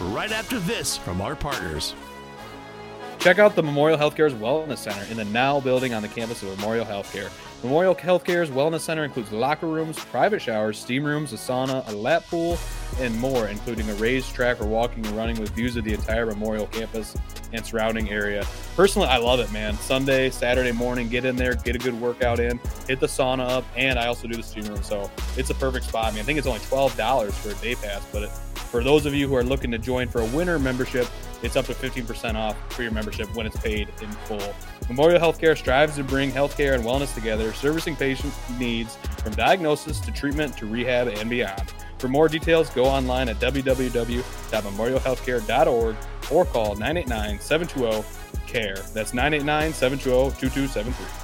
right after this from our partners. Check out the Memorial Healthcare's Wellness Center in the now building on the campus of Memorial Healthcare. Memorial Healthcare's Wellness Center includes locker rooms, private showers, steam rooms, a sauna, a lap pool, and more, including a raised track for walking and running with views of the entire Memorial campus and surrounding area. Personally, I love it, man. Sunday, Saturday morning, get in there, get a good workout in, hit the sauna up, and I also do the steam room. So it's a perfect spot. I mean, I think it's only $12 for a day pass, but it, for those of you who are looking to join for a winter membership, it's up to 15% off for your membership when it's paid in full. Memorial Healthcare strives to bring healthcare and wellness together, servicing patient needs from diagnosis to treatment to rehab and beyond. For more details, go online at www.memorialhealthcare.org or call 989 720 CARE. That's 989 720 2273.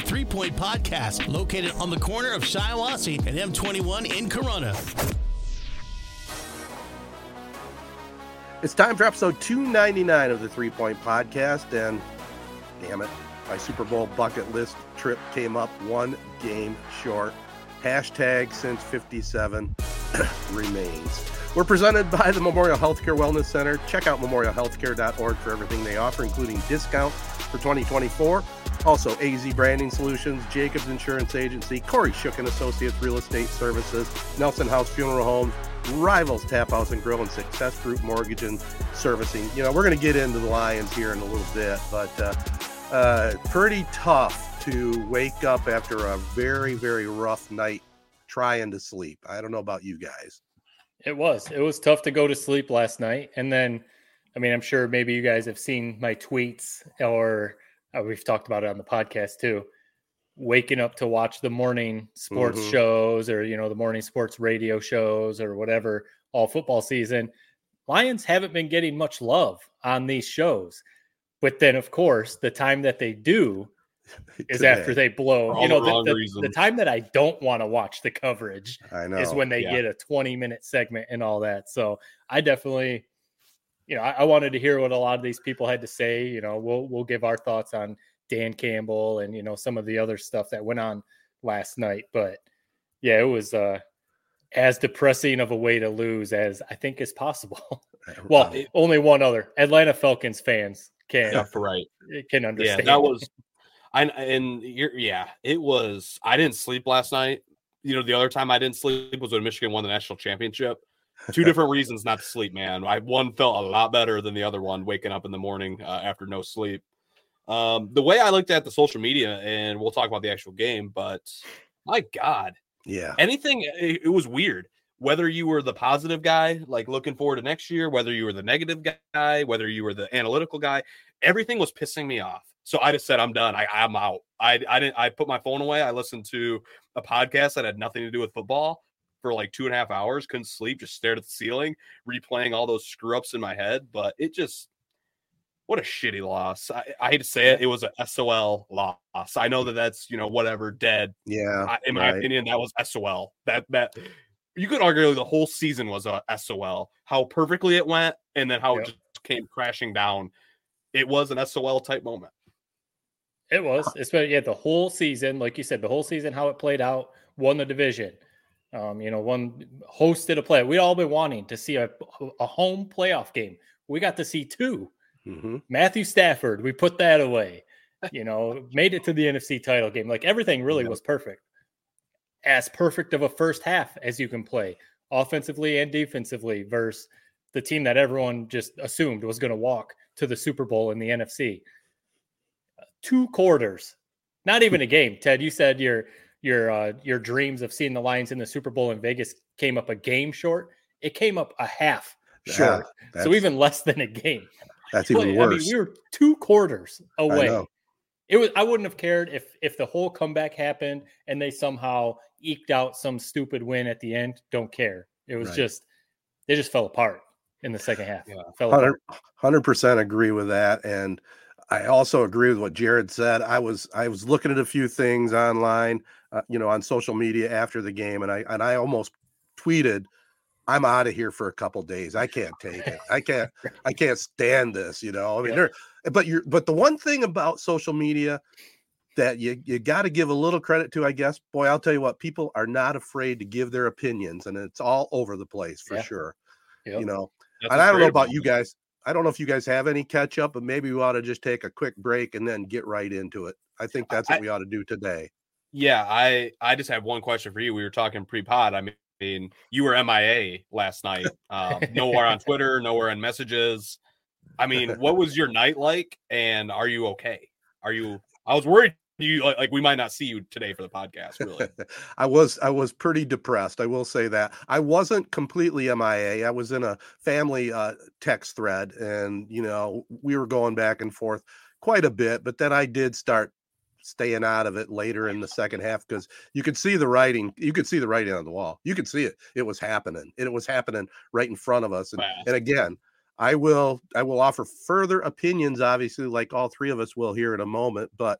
Three Point Podcast, located on the corner of Shiawassee and M21 in Corunna. It's time for episode 299 of the Three Point Podcast, and damn it, my Super Bowl bucket list trip came up one game short. Hashtag since 57 remains. We're presented by the Memorial Healthcare Wellness Center. Check out memorialhealthcare.org for everything they offer, including discount for 2024. Also, AZ Branding Solutions, Jacobs Insurance Agency, Kori Shook and Associates Real Estate Services, Nelson House Funeral Home, Rivals Tap House and Grill, and Success Group Mortgage and Servicing. You know, we're going to get into the Lions here in a little bit, but uh, uh, pretty tough to wake up after a very, very rough night trying to sleep. I don't know about you guys. It was. It was tough to go to sleep last night. And then, I mean, I'm sure maybe you guys have seen my tweets or uh, we've talked about it on the podcast too. Waking up to watch the morning sports mm-hmm. shows or you know the morning sports radio shows or whatever all football season. Lions haven't been getting much love on these shows, but then of course the time that they do is after they blow. You know, the, the, the, time that I don't want to watch the coverage I know. is when they yeah. get a 20 minute segment and all that. So I definitely you know, I, I, wanted to hear what a lot of these people had to say. You know, we'll we'll give our thoughts on Dan Campbell and you know some of the other stuff that went on last night. But yeah, it was uh, as depressing of a way to lose as I think is possible. Uh, well, um, only one other Atlanta Falcons fans can yeah, right eh, can understand. Yeah, that was. I and yeah, it was. I didn't sleep last night. You know, the other time I didn't sleep was when Michigan won the national championship two different reasons not to sleep, man. I one felt a lot better than the other one waking up in the morning uh, after no sleep. Um, the way I looked at the social media, and we'll talk about the actual game, but my God, yeah, anything, it, it was weird. Whether you were the positive guy, like looking forward to next year, whether you were the negative guy, whether you were the analytical guy, everything was pissing me off. So I just said, I'm done. I, I'm out. I, I didn't. I put my phone away. I listened to a podcast that had nothing to do with football for like two and a half hours, couldn't sleep, just stared at the ceiling, replaying all those screw ups in my head. But it just, what a shitty loss. I, I hate to say it, it was a SOL loss. I know that that's, you know, whatever, dead. Yeah. I, in my right. opinion, that was SOL. That, that, you could argue the whole season was a SOL. How perfectly it went, and then how yep. it just came crashing down. It was an SOL type moment. It was, especially yeah, the whole season, like you said, the whole season, how it played out, won the division. Um, you know, one hosted a play. We all been wanting to see a, a home playoff game. We got to see 2 mm-hmm. Matthew Stafford, we put that away. You know, made it to the NFC title game. Like everything really was perfect. As perfect of a first half as you can play. offensively and defensively, versus the team that everyone just assumed was going to walk to the Super Bowl in the NFC. Two quarters, not even a game. Ted, you said your your uh, your dreams of seeing the Lions in the Super Bowl in Vegas came up a game short. It came up a half short, Yeah, so even less than a game. that's even But, I mean, worse. we were two quarters away. know. It was. I wouldn't have cared if if the whole comeback happened and they somehow eked out some stupid win at the end. Don't care. It was Right. just they just fell apart in the second half. Yeah. Fell apart. Hundred percent agree with that, and I also agree with what Jared said. I was I was looking at a few things online, uh, you know, on social media after the game, and I and I almost tweeted, "I'm out of here for a couple days. I can't take it. I can't I can't stand this." You know, I mean, there, but you're but the one thing about social media that you you got to give a little credit to, I guess. Boy, I'll tell you what, people are not afraid to give their opinions, and it's all over the place for Yeah. sure. Yep. You know, That's and I don't know about you guys. I don't know if you guys have any catch up, but maybe we ought to just take a quick break and then get right into it. I think that's what I- we ought to do today. Yeah, I I just have one question for you. We were talking pre-pod. I mean, you were MIA last night. Um, nowhere on Twitter, nowhere in messages. I mean, what was your night like? And are you okay? Are you? I was worried you like, like we might not see you today for the podcast. Really? I was I was pretty depressed. I will say that I wasn't completely MIA. I was in a family uh, text thread, and you know we were going back and forth quite a bit. But then I did start staying out of it later in the second half because you could see the writing. You could see the writing on the wall. You could see it. It was happening, and it was happening right in front of us. And, Fast. and again, I will I will offer further opinions, obviously, like all three of us will here in a moment, but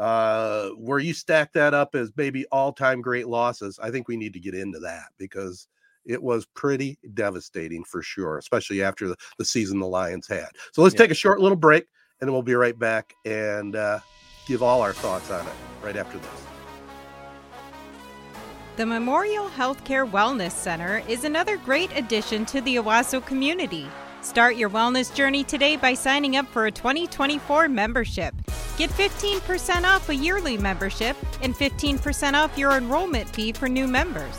uh where you stack that up as maybe all-time great losses i think we need to get into that because it was pretty devastating for sure especially after the, the season the lions had so let's Yeah. take a short little break and then we'll be right back and uh give all our thoughts on it right after this The Memorial Healthcare Wellness Center is another great addition to the Owosso community. Start your wellness journey today by signing up for a 2024 membership. Get 15% off a yearly membership and 15% off your enrollment fee for new members.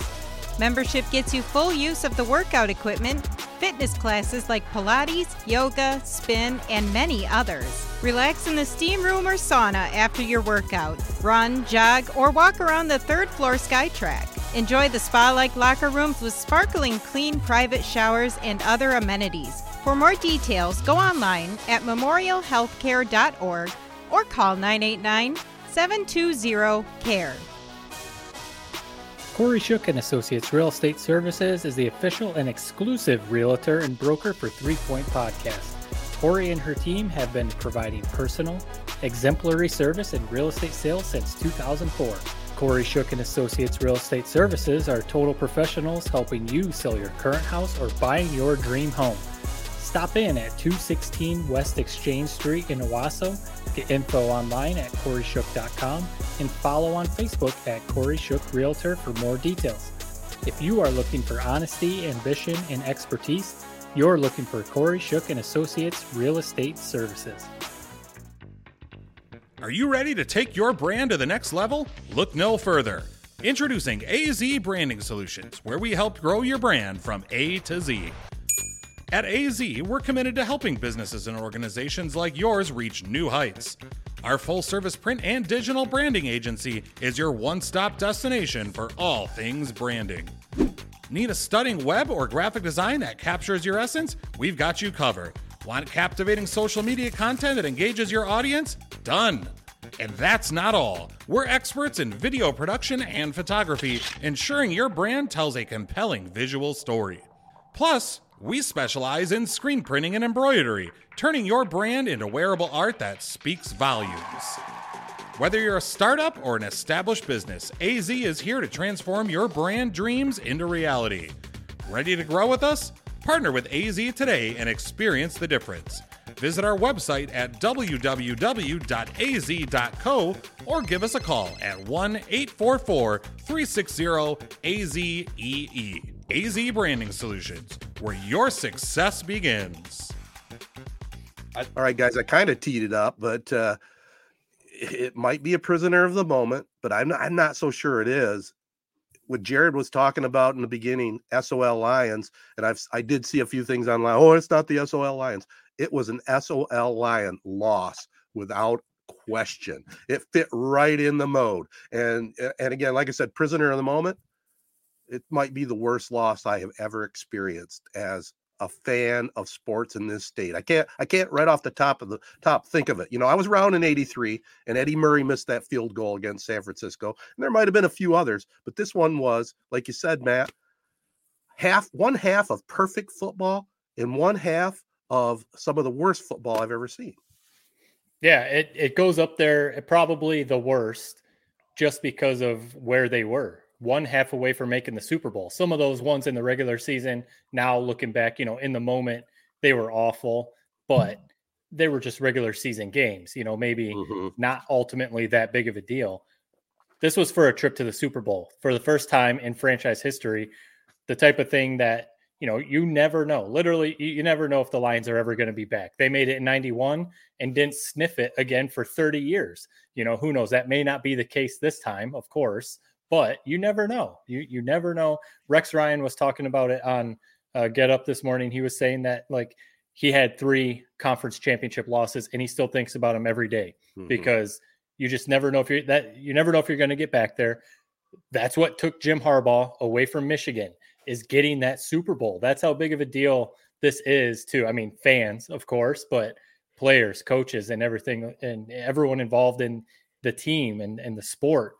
Membership gets you full use of the workout equipment, fitness classes like Pilates, yoga, spin, and many others. Relax in the steam room or sauna after your workout. Run, jog, or walk around the third floor SkyTrack. Enjoy the spa like locker rooms with sparkling clean private showers and other amenities. For more details, go online at memorialhealthcare.org or call 989 720 CARE. Kori Shook and Associates Real Estate Services is the official and exclusive realtor and broker for Three Point Podcast. Kori and her team have been providing personal, exemplary service in real estate sales since 2004. Kori Shook and Associates Real Estate Services are total professionals helping you sell your current house or buying your dream home. Stop in at 216 West Exchange Street in Owosso. Get info online at korishook.com and follow on Facebook at Kori Shook Realtor for more details. If you are looking for honesty, ambition, and expertise, you're looking for Kori Shook and Associates Real Estate Services. Are you ready to take your brand to the next level? Look no further. Introducing AZ Branding Solutions, where we help grow your brand from A to Z. At AZ, we're committed to helping businesses and organizations like yours reach new heights. Our full service print and digital branding agency is your one stop destination for all things branding. Need a stunning web or graphic design that captures your essence? We've got you covered. Want captivating social media content that engages your audience? Done. And that's not all. We're experts in video production and photography, ensuring your brand tells a compelling visual story. Plus, we specialize in screen printing and embroidery, turning your brand into wearable art that speaks volumes. Whether you're a startup or an established business, AZ is here to transform your brand dreams into reality. Ready to grow with us? Partner with AZ today and experience the difference. Visit our website at www.az.co or give us a call at 1 844 360 AZEE. AZ Branding Solutions, where your success begins. all right guys i kind of teed it up but uh it might be a prisoner of the moment but i'm not i'm not so sure it is what Jared was talking about in the beginning, SOL Lions, and I've I did see a few things online. Oh, it's not the SOL Lions. It was an SOL Lion loss without question. It fit right in the mode. And and again, like I said, prisoner of the moment. It might be the worst loss I have ever experienced as a fan of sports in this state. I can't I can't right off the top of the top think of it. You know, I was around in 83 and Eddie Murray missed that field goal against San Francisco. And there might have been a few others, but this one was, like you said, Matt, half one half of perfect football and one half of some of the worst football I've ever seen. Yeah, it, it goes up there probably the worst just because of where they were one half away from making the Super Bowl. Some of those ones in the regular season, now looking back, you know, in the moment, they were awful, but they were just regular season games, you know, maybe mm-hmm. not ultimately that big of a deal. This was for a trip to the Super Bowl for the first time in franchise history, the type of thing that, you know, you never know. Literally, you never know if the Lions are ever going to be back. They made it in 91 and didn't sniff it again for 30 years. You know, who knows? That may not be the case this time, of course but you never know. You you never know. Rex Ryan was talking about it on uh, Get Up this morning. He was saying that like he had three conference championship losses, and he still thinks about them every day mm-hmm. because you just never know if you're that you never know if you're going to get back there. That's what took Jim Harbaugh away from Michigan is getting that Super Bowl. That's how big of a deal this is to I mean fans, of course, but players, coaches, and everything, and everyone involved in the team and, and the sport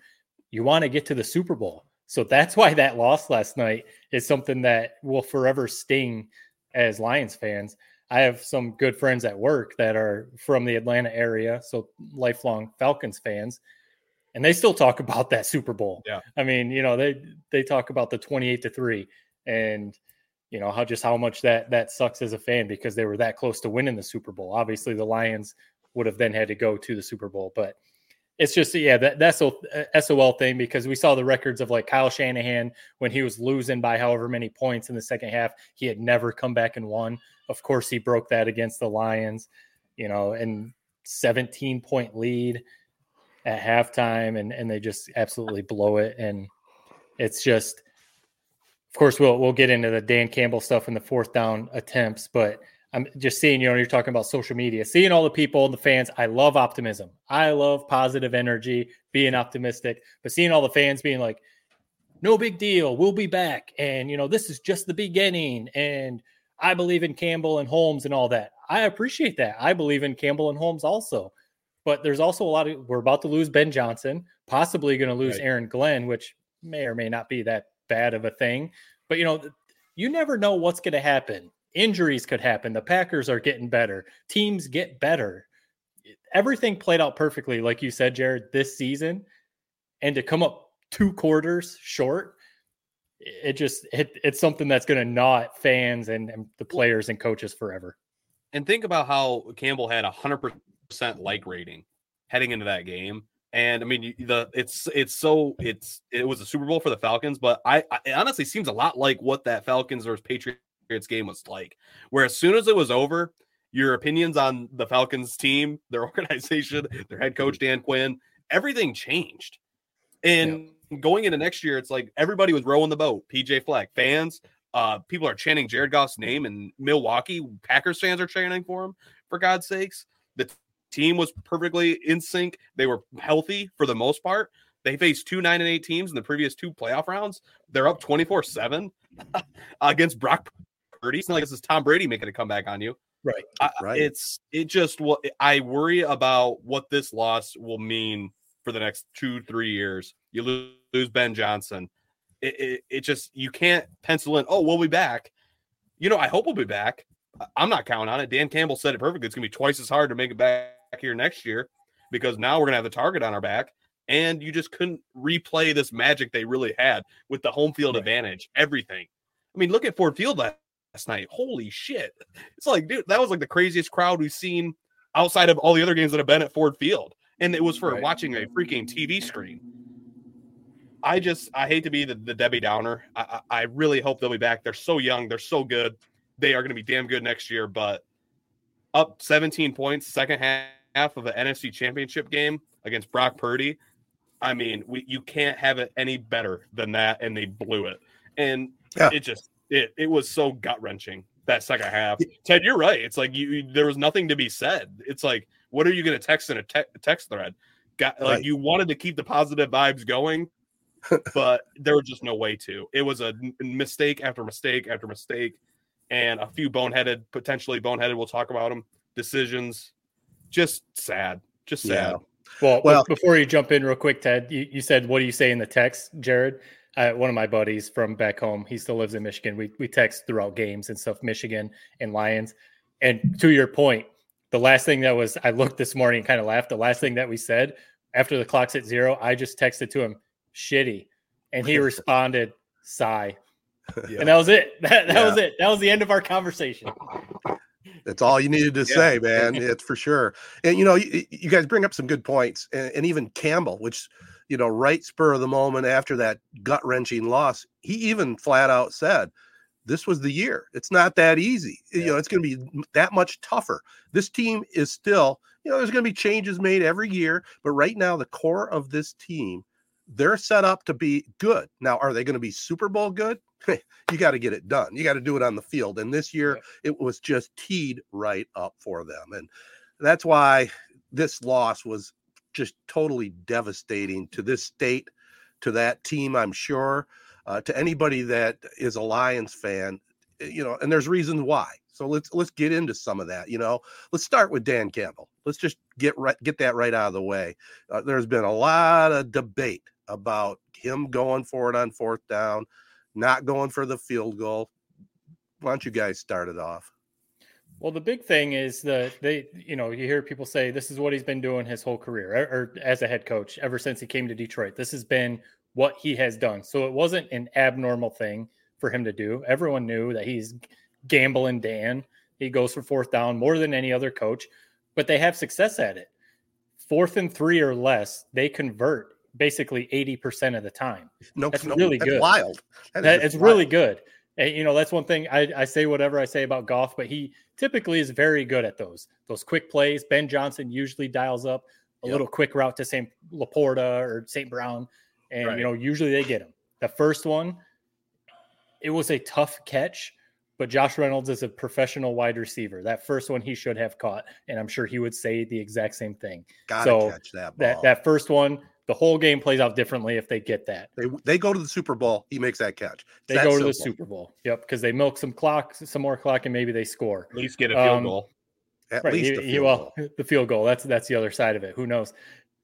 you want to get to the Super Bowl. So that's why that loss last night is something that will forever sting as Lions fans. I have some good friends at work that are from the Atlanta area, so lifelong Falcons fans, and they still talk about that Super Bowl. Yeah. I mean, you know, they they talk about the 28 to 3 and you know, how just how much that that sucks as a fan because they were that close to winning the Super Bowl. Obviously, the Lions would have then had to go to the Super Bowl, but it's just yeah that that's a SOL thing because we saw the records of like Kyle Shanahan when he was losing by however many points in the second half. He had never come back and won. Of course he broke that against the Lions you know and 17 point lead at halftime and and they just absolutely blow it. And it's just of course we'll we'll get into the Dan Campbell stuff in the fourth down attempts but I'm just seeing, you know, you're talking about social media, seeing all the people and the fans. I love optimism. I love positive energy, being optimistic, but seeing all the fans being like, no big deal. We'll be back. And, you know, this is just the beginning. And I believe in Campbell and Holmes and all that. I appreciate that. I believe in Campbell and Holmes also. But there's also a lot of, we're about to lose Ben Johnson, possibly going to lose right. Aaron Glenn, which may or may not be that bad of a thing. But, you know, you never know what's going to happen Injuries could happen. The Packers are getting better. Teams get better. Everything played out perfectly, like you said, Jared, this season. And to come up two quarters short, it just it, it's something that's going to gnaw at fans and, and the players and coaches forever. And think about how Campbell had a hundred percent like rating heading into that game. And I mean, the it's it's so it's it was a Super Bowl for the Falcons, but I, I it honestly seems a lot like what that Falcons versus Patriots Patriots game was like, where as soon as it was over, your opinions on the Falcons team, their organization, their head coach Dan Quinn, everything changed. And yeah. going into next year, it's like everybody was rowing the boat. PJ Fleck, fans, uh, people are chanting Jared Goff's name in Milwaukee. Packers fans are chanting for him, for God's sakes. The team was perfectly in sync. They were healthy for the most part. They faced two nine and eight teams in the previous two playoff rounds. They're up 24 7 against Brock Purdy. It's not like this is Tom Brady making a comeback on you. Right. I, right. It's it just what I worry about what this loss will mean for the next two three years. You lose, lose Ben Johnson. It, it, it just you can't pencil in. Oh, we'll be back. You know, I hope we'll be back. I'm not counting on it. Dan Campbell said it perfectly. It's gonna be twice as hard to make it back here next year because now we're gonna have the target on our back. And you just couldn't replay this magic they really had with the home field right. advantage, everything. I mean, look at Ford Field last last night. Holy shit. It's like, dude, that was like the craziest crowd we've seen outside of all the other games that have been at Ford Field. And it was for right. watching a freaking TV screen. I just, I hate to be the, the Debbie Downer. I, I really hope they'll be back. They're so young. They're so good. They are going to be damn good next year. But up 17 points, second half of the NFC championship game against Brock Purdy. I mean, we, you can't have it any better than that, and they blew it. And Yeah. it just it it was so gut wrenching that second half. Ted, you're right. It's like you, there was nothing to be said. It's like, what are you going to text in a te- text thread? Got like Right. you wanted to keep the positive vibes going, but there was just no way to. It was a mistake after mistake after mistake, and a few boneheaded, potentially boneheaded. We'll talk about them. Decisions, just sad, just sad. Yeah. Well, Well- before you jump in real quick, Ted, you, you said, what do you say in the text, Jared? Uh, one of my buddies from back home, he still lives in Michigan. We, we text throughout games and stuff, Michigan and Lions. And to your point, the last thing that was, I looked this morning and kind of laughed. The last thing that we said after the clock's at zero, I just texted to him, shitty. And he responded, sigh. And that was it. That, that was it. That was the end of our conversation. That's all you needed to Yeah. say, man. It's for sure. And you know, you, you guys bring up some good points, and, and even Campbell, which you know, right spur of the moment after that gut wrenching loss, he even flat out said, "This was the year. It's not that easy. You know, it's going to be that much tougher. This team is still, you know, there's going to be changes made every year, but right now, the core of this team." They're set up to be good. Now, are they going to be Super Bowl good? you got to get it done. You got to do it on the field. And this year, it was just teed right up for them. And that's why this loss was just totally devastating to this state, to that team, I'm sure, uh, to anybody that is a Lions fan, eh, you know, and there's reasons why. So let's let's get into some of that. You know, let's start with Dan Campbell. Let's just get right get that right out of the way. Uh, there's been a lot of debate about him going for it on fourth down, not going for the field goal. Why don't you guys start it off? Well, the big thing is that they, you know, you hear people say this is what he's been doing his whole career, or, or as a head coach ever since he came to Detroit. This has been what he has done. So it wasn't an abnormal thing for him to do. Everyone knew that he's gambling Dan. He goes for fourth down more than any other coach, but they have success at it. Fourth and three or less, they convert basically 80% of the time. No, That's no, really that's good. wild. That That, it's really good. And, you know, that's one thing I, I say whatever I say about golf, but he typically is very good at those those quick plays. Ben Johnson usually dials up a Yep. little quick route to St. LaPorta or St. Brown, and Right. you know usually they get him. The first one, it was a tough catch, but Josh Reynolds is a professional wide receiver. That first one he should have caught, and I'm sure he would say the exact same thing. Gotta So, catch that ball. That that first one, the whole game plays out differently if they get that. they, they go to the Super Bowl. He makes that catch. It's They that go to the. Super Bowl. Yep, because they milk some clock, some more clock, and maybe they score. At least get a field Um, goal. At right. least you- a you- field well, goal. the field goal. That's that's the other side of it. Who knows?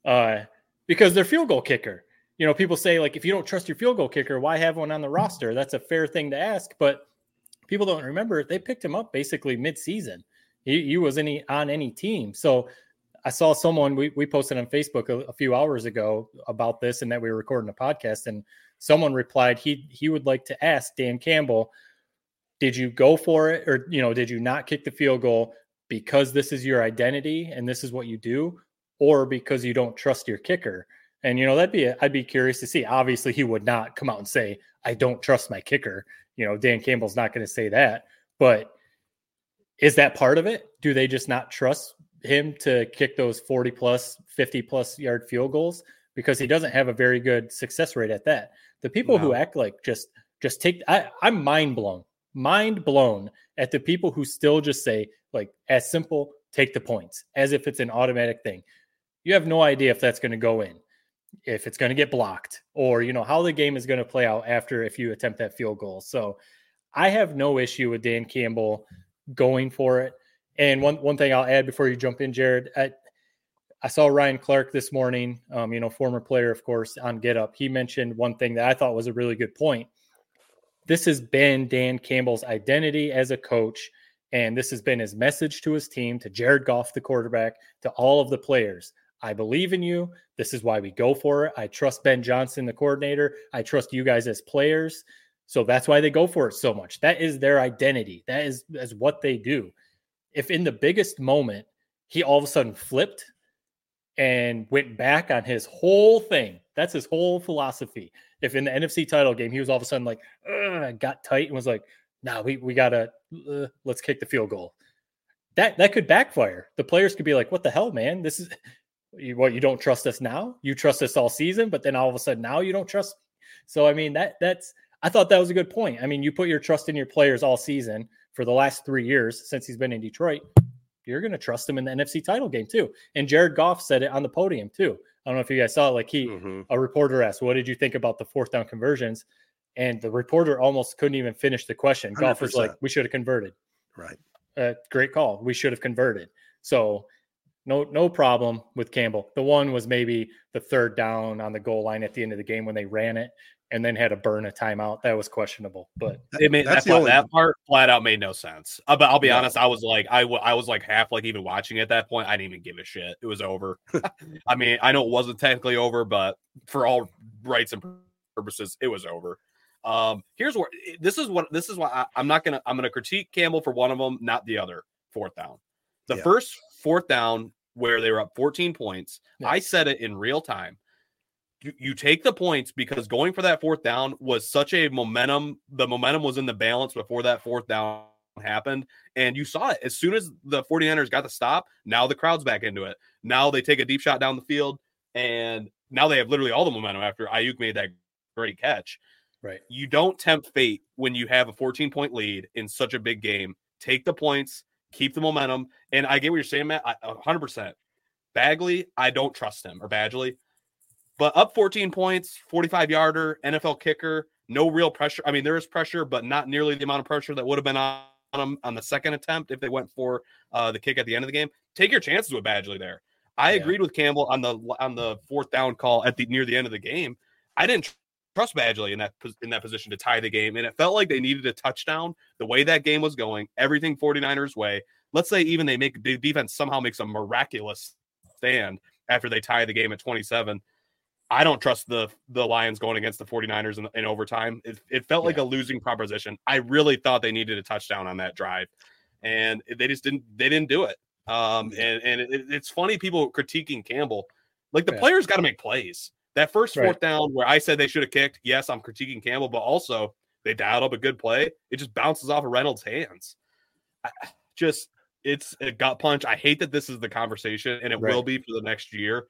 Uh, because they're field goal kicker. You know, people say like if you don't trust your field goal kicker, why have one on the roster? That's a fair thing to ask, but people don't remember they picked him up basically mid-season. He, he was any on any team. So I saw someone we, we posted on Facebook a, a few hours ago about this and that we were recording a podcast and someone replied he he would like to ask Dan Campbell, did you go for it or you know, did you not kick the field goal because this is your identity and this is what you do or because you don't trust your kicker? And you know, that'd be I'd be curious to see. Obviously, he would not come out and say I don't trust my kicker. You know, Dan Campbell's not going to say that, but is that part of it? Do they just not trust him to kick those 40 plus, 50 plus yard field goals because he doesn't have a very good success rate at that? The people who act like just just take I, I'm mind blown, mind blown at the people who still just say like as simple take the points as if it's an automatic thing. You have no idea if that's going to go in, if it's going to get blocked, or you know how the game is going to play out after if you attempt that field goal. So I have no issue with Dan Campbell going for it. And one one thing I'll add before you jump in, Jared, I, I saw Ryan Clark this morning, um, you know, former player, of course, on Get Up. He mentioned one thing that I thought was a really good point. This has been Dan Campbell's identity as a coach, and this has been his message to his team, to Jared Goff, the quarterback, to all of the players. I believe in you. This is why we go for it. I trust Ben Johnson, the coordinator. I trust you guys as players. So that's why they go for it so much. That is their identity. That is, is what they do. If in the biggest moment he all of a sudden flipped and went back on his whole thing, that's his whole philosophy. If in the NFC title game he was all of a sudden like, got tight and was like, "Nah, we we gotta uh, let's kick the field goal." That that could backfire. The players could be like, "What the hell, man? This is what you don't trust us now? You trust us all season, but then all of a sudden now you don't trust. So I mean that that's I thought that was a good point. I mean, you put your trust in your players all season for the last three years since he's been in Detroit. You're going to trust him in the NFC title game too. And Jared Goff said it on the podium too. I don't know if you guys saw it. Like he, Mhm. a reporter asked, "What did you think about the fourth down conversions?" And the reporter almost couldn't even finish the question. Goff was like, "We should have converted." Right. Uh, great call. We should have converted. So no no problem with Campbell. The one was maybe the third down on the goal line at the end of the game when they ran it and then had to burn a timeout. That was questionable. But It made That's that, part, that part flat out made no sense. Uh, but I'll be No. honest, I was like, I, w- I was like half like even watching at that point. I didn't even give a shit. It was over. I mean, I know it wasn't technically over, but for all rights and purposes, it was over. Um, here's where this is what this is why I, I'm not gonna I'm gonna critique Campbell for one of them, not the other. Fourth down, the Yeah. first fourth down where they were up 14 points. Yeah. I said it in real time you, you take the points because going for that fourth down was such a momentum. The momentum was in the balance before that fourth down happened. And you saw it as soon as the 49ers got the stop. Now the crowd's back into it. Now they take a deep shot down the field. And now they have literally all the momentum after Aiyuk made that great catch. right. You don't tempt fate when you have a 14 point lead in such a big game. Take the points, keep the momentum. And I get what you're saying, Matt. I, 100%. Badgley, I don't trust him or Badgley. But up 14 points, 45 yarder, NFL kicker, no real pressure. I mean, there is pressure, but not nearly the amount of pressure that would have been on them on the second attempt if they went for uh, the kick at the end of the game. Take your chances with Badgley there. I Yeah. agreed with Campbell on the on the fourth down call at the near the end of the game. I didn't trust Badgley in that in that position to tie the game, and it felt like they needed a touchdown. The way that game was going, everything 49ers way. Let's say even they make the defense somehow makes a miraculous stand after they tie the game at 27. I don't trust the the Lions going against the 49ers in, in overtime. It, it felt like a losing proposition. I really thought they needed a touchdown on that drive, and they just didn't. They didn't do it. Um, and and it, it's funny people critiquing Campbell. Like the Yeah. players got to make plays. That first Right. fourth down where I said they should have kicked. Yes, I'm critiquing Campbell, but also they dialed up a good play. It just bounces off of Reynolds' hands. I, just it's a gut punch. I hate that this is the conversation, and it will be for the next year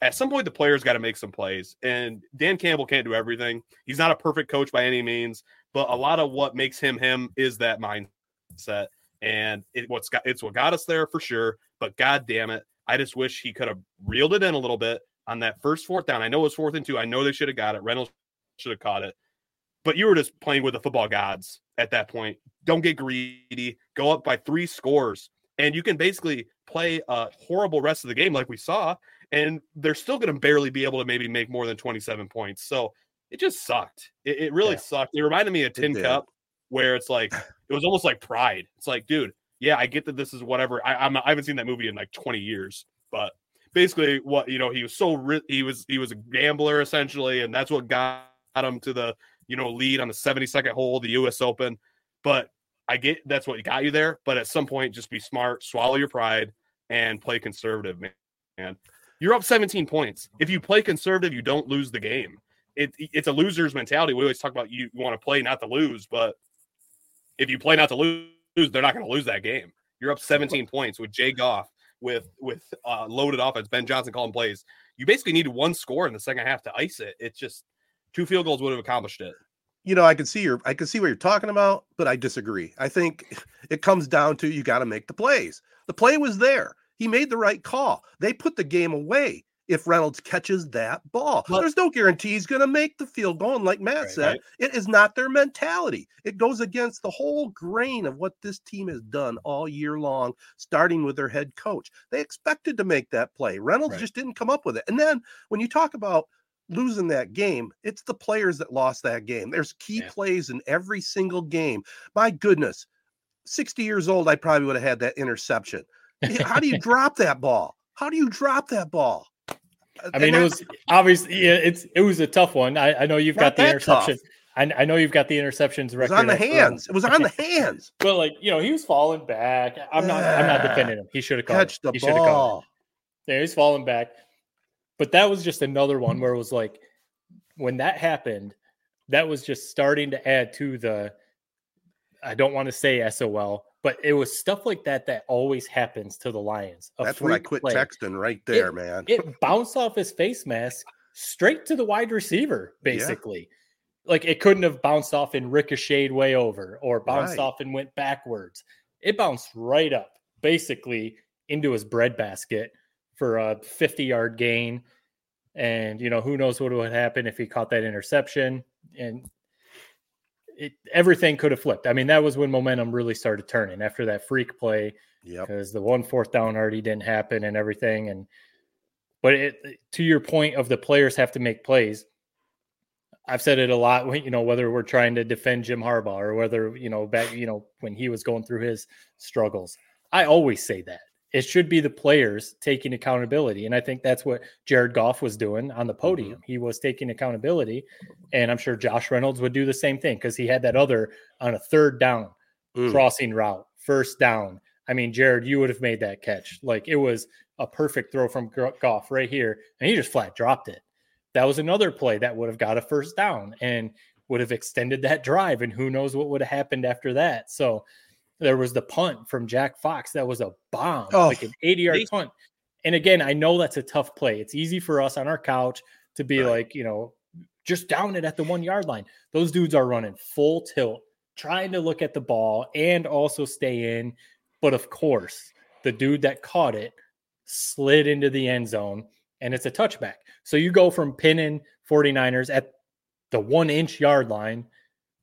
at some point the players got to make some plays and dan campbell can't do everything. He's not a perfect coach by any means but a lot of what makes him him is that mindset and it what's got it's what got us there for sure but god damn it i just wish he could have reeled it in a little bit on that first fourth down. I know it was fourth and two. I know they should have got it. Reynolds should have caught it. But you were just playing with the football gods at that point. Don't get greedy. Go up by three scores and you can basically play a horrible rest of the game like we saw and they're still going to barely be able to maybe make more than 27 points. So it just sucked. It, it really Yeah. sucked. It reminded me of Tin. Cup, where it's like it was almost like pride. It's like, dude, yeah, I get that this is whatever. I, I'm I haven't seen that movie in like 20 years, but basically, what you know, he was so ri- he was he was a gambler essentially, and that's what got him to the you know lead on the 72nd hole, the U.S. Open. But I get that's what got you there. But at some point, just be smart, swallow your pride, and play conservative, man. You're up 17 points. If you play conservative, you don't lose the game. It, it's a loser's mentality. We always talk about you, you want to play not to lose, but if you play not to lose, they're not going to lose that game. You're up 17 points with Jay Goff, with with uh, loaded offense, Ben Johnson calling plays. You basically needed one score in the second half to ice it. It's just two field goals would have accomplished it. you know, I can see your I can see what you're talking about, but I disagree. I think it comes down to you got to make the plays. The play was there. He made the right call. They put the game away if Reynolds catches that ball. There's no guarantee he's going to make the field goal. And like Matt Right, said, right. it is not their mentality. It goes against the whole grain of what this team has done all year long, starting with their head coach. They expected to make that play. Reynolds Right. just didn't come up with it. And then when you talk about losing that game, it's the players that lost that game. There's key Yeah. plays in every single game. My goodness, 60 years old, I probably would have had that interception. How do you drop that ball? How do you drop that ball? I mean, it was obviously yeah, it's it was a tough one. I, I know you've got the interception. I, I know you've got the interceptions it was on the hands. It was on the hands. But like you know, he was falling back. I'm not. I'm not ah, defending him. He should have called. Catch the he should have called. ball. Yeah, he's falling back. But that was just another one where it was like, when that happened, that was just starting to add to the. I don't want to say SOL, But it was stuff like that that always happens to the Lions. A That's when I quit play. texting right there, man. It bounced off his face mask straight to the wide receiver, basically. Like it couldn't have bounced off and ricocheted way over or bounced Right. off and went backwards. It bounced right up, basically into his breadbasket for a 50 yard gain. And, you know, who knows what would happen if he caught that interception. And it, everything could have flipped. I mean, that was when momentum really started turning after that freak play Yep. because the one fourth down already didn't happen and everything. And but it, to your point of the players have to make plays. I've said it a lot. when- You know, whether we're trying to defend Jim Harbaugh or whether you know back, you know, when he was going through his struggles, I always say that it should be the players taking accountability, and I think that's what Jared Goff was doing on the podium. He was taking accountability, and I'm sure Josh Reynolds would do the same thing because he had that other on a third down Mm. crossing route, first down. I mean, Jared, you would have made that catch. Like it was a perfect throw from Goff right here, and he just flat dropped it. That was another play that would have got a first down and would have extended that drive, and who knows what would have happened after that. So there was the punt from Jack Fox that was a bomb, Oh, like an 80 yard punt. And again, I know that's a tough play. It's easy for us on our couch to be Right. like, you know, just down it at the one yard line. Those dudes are running full tilt, trying to look at the ball and also stay in. But of course, the dude that caught it slid into the end zone and it's a touchback. So you go from pinning 49ers at the one inch yard line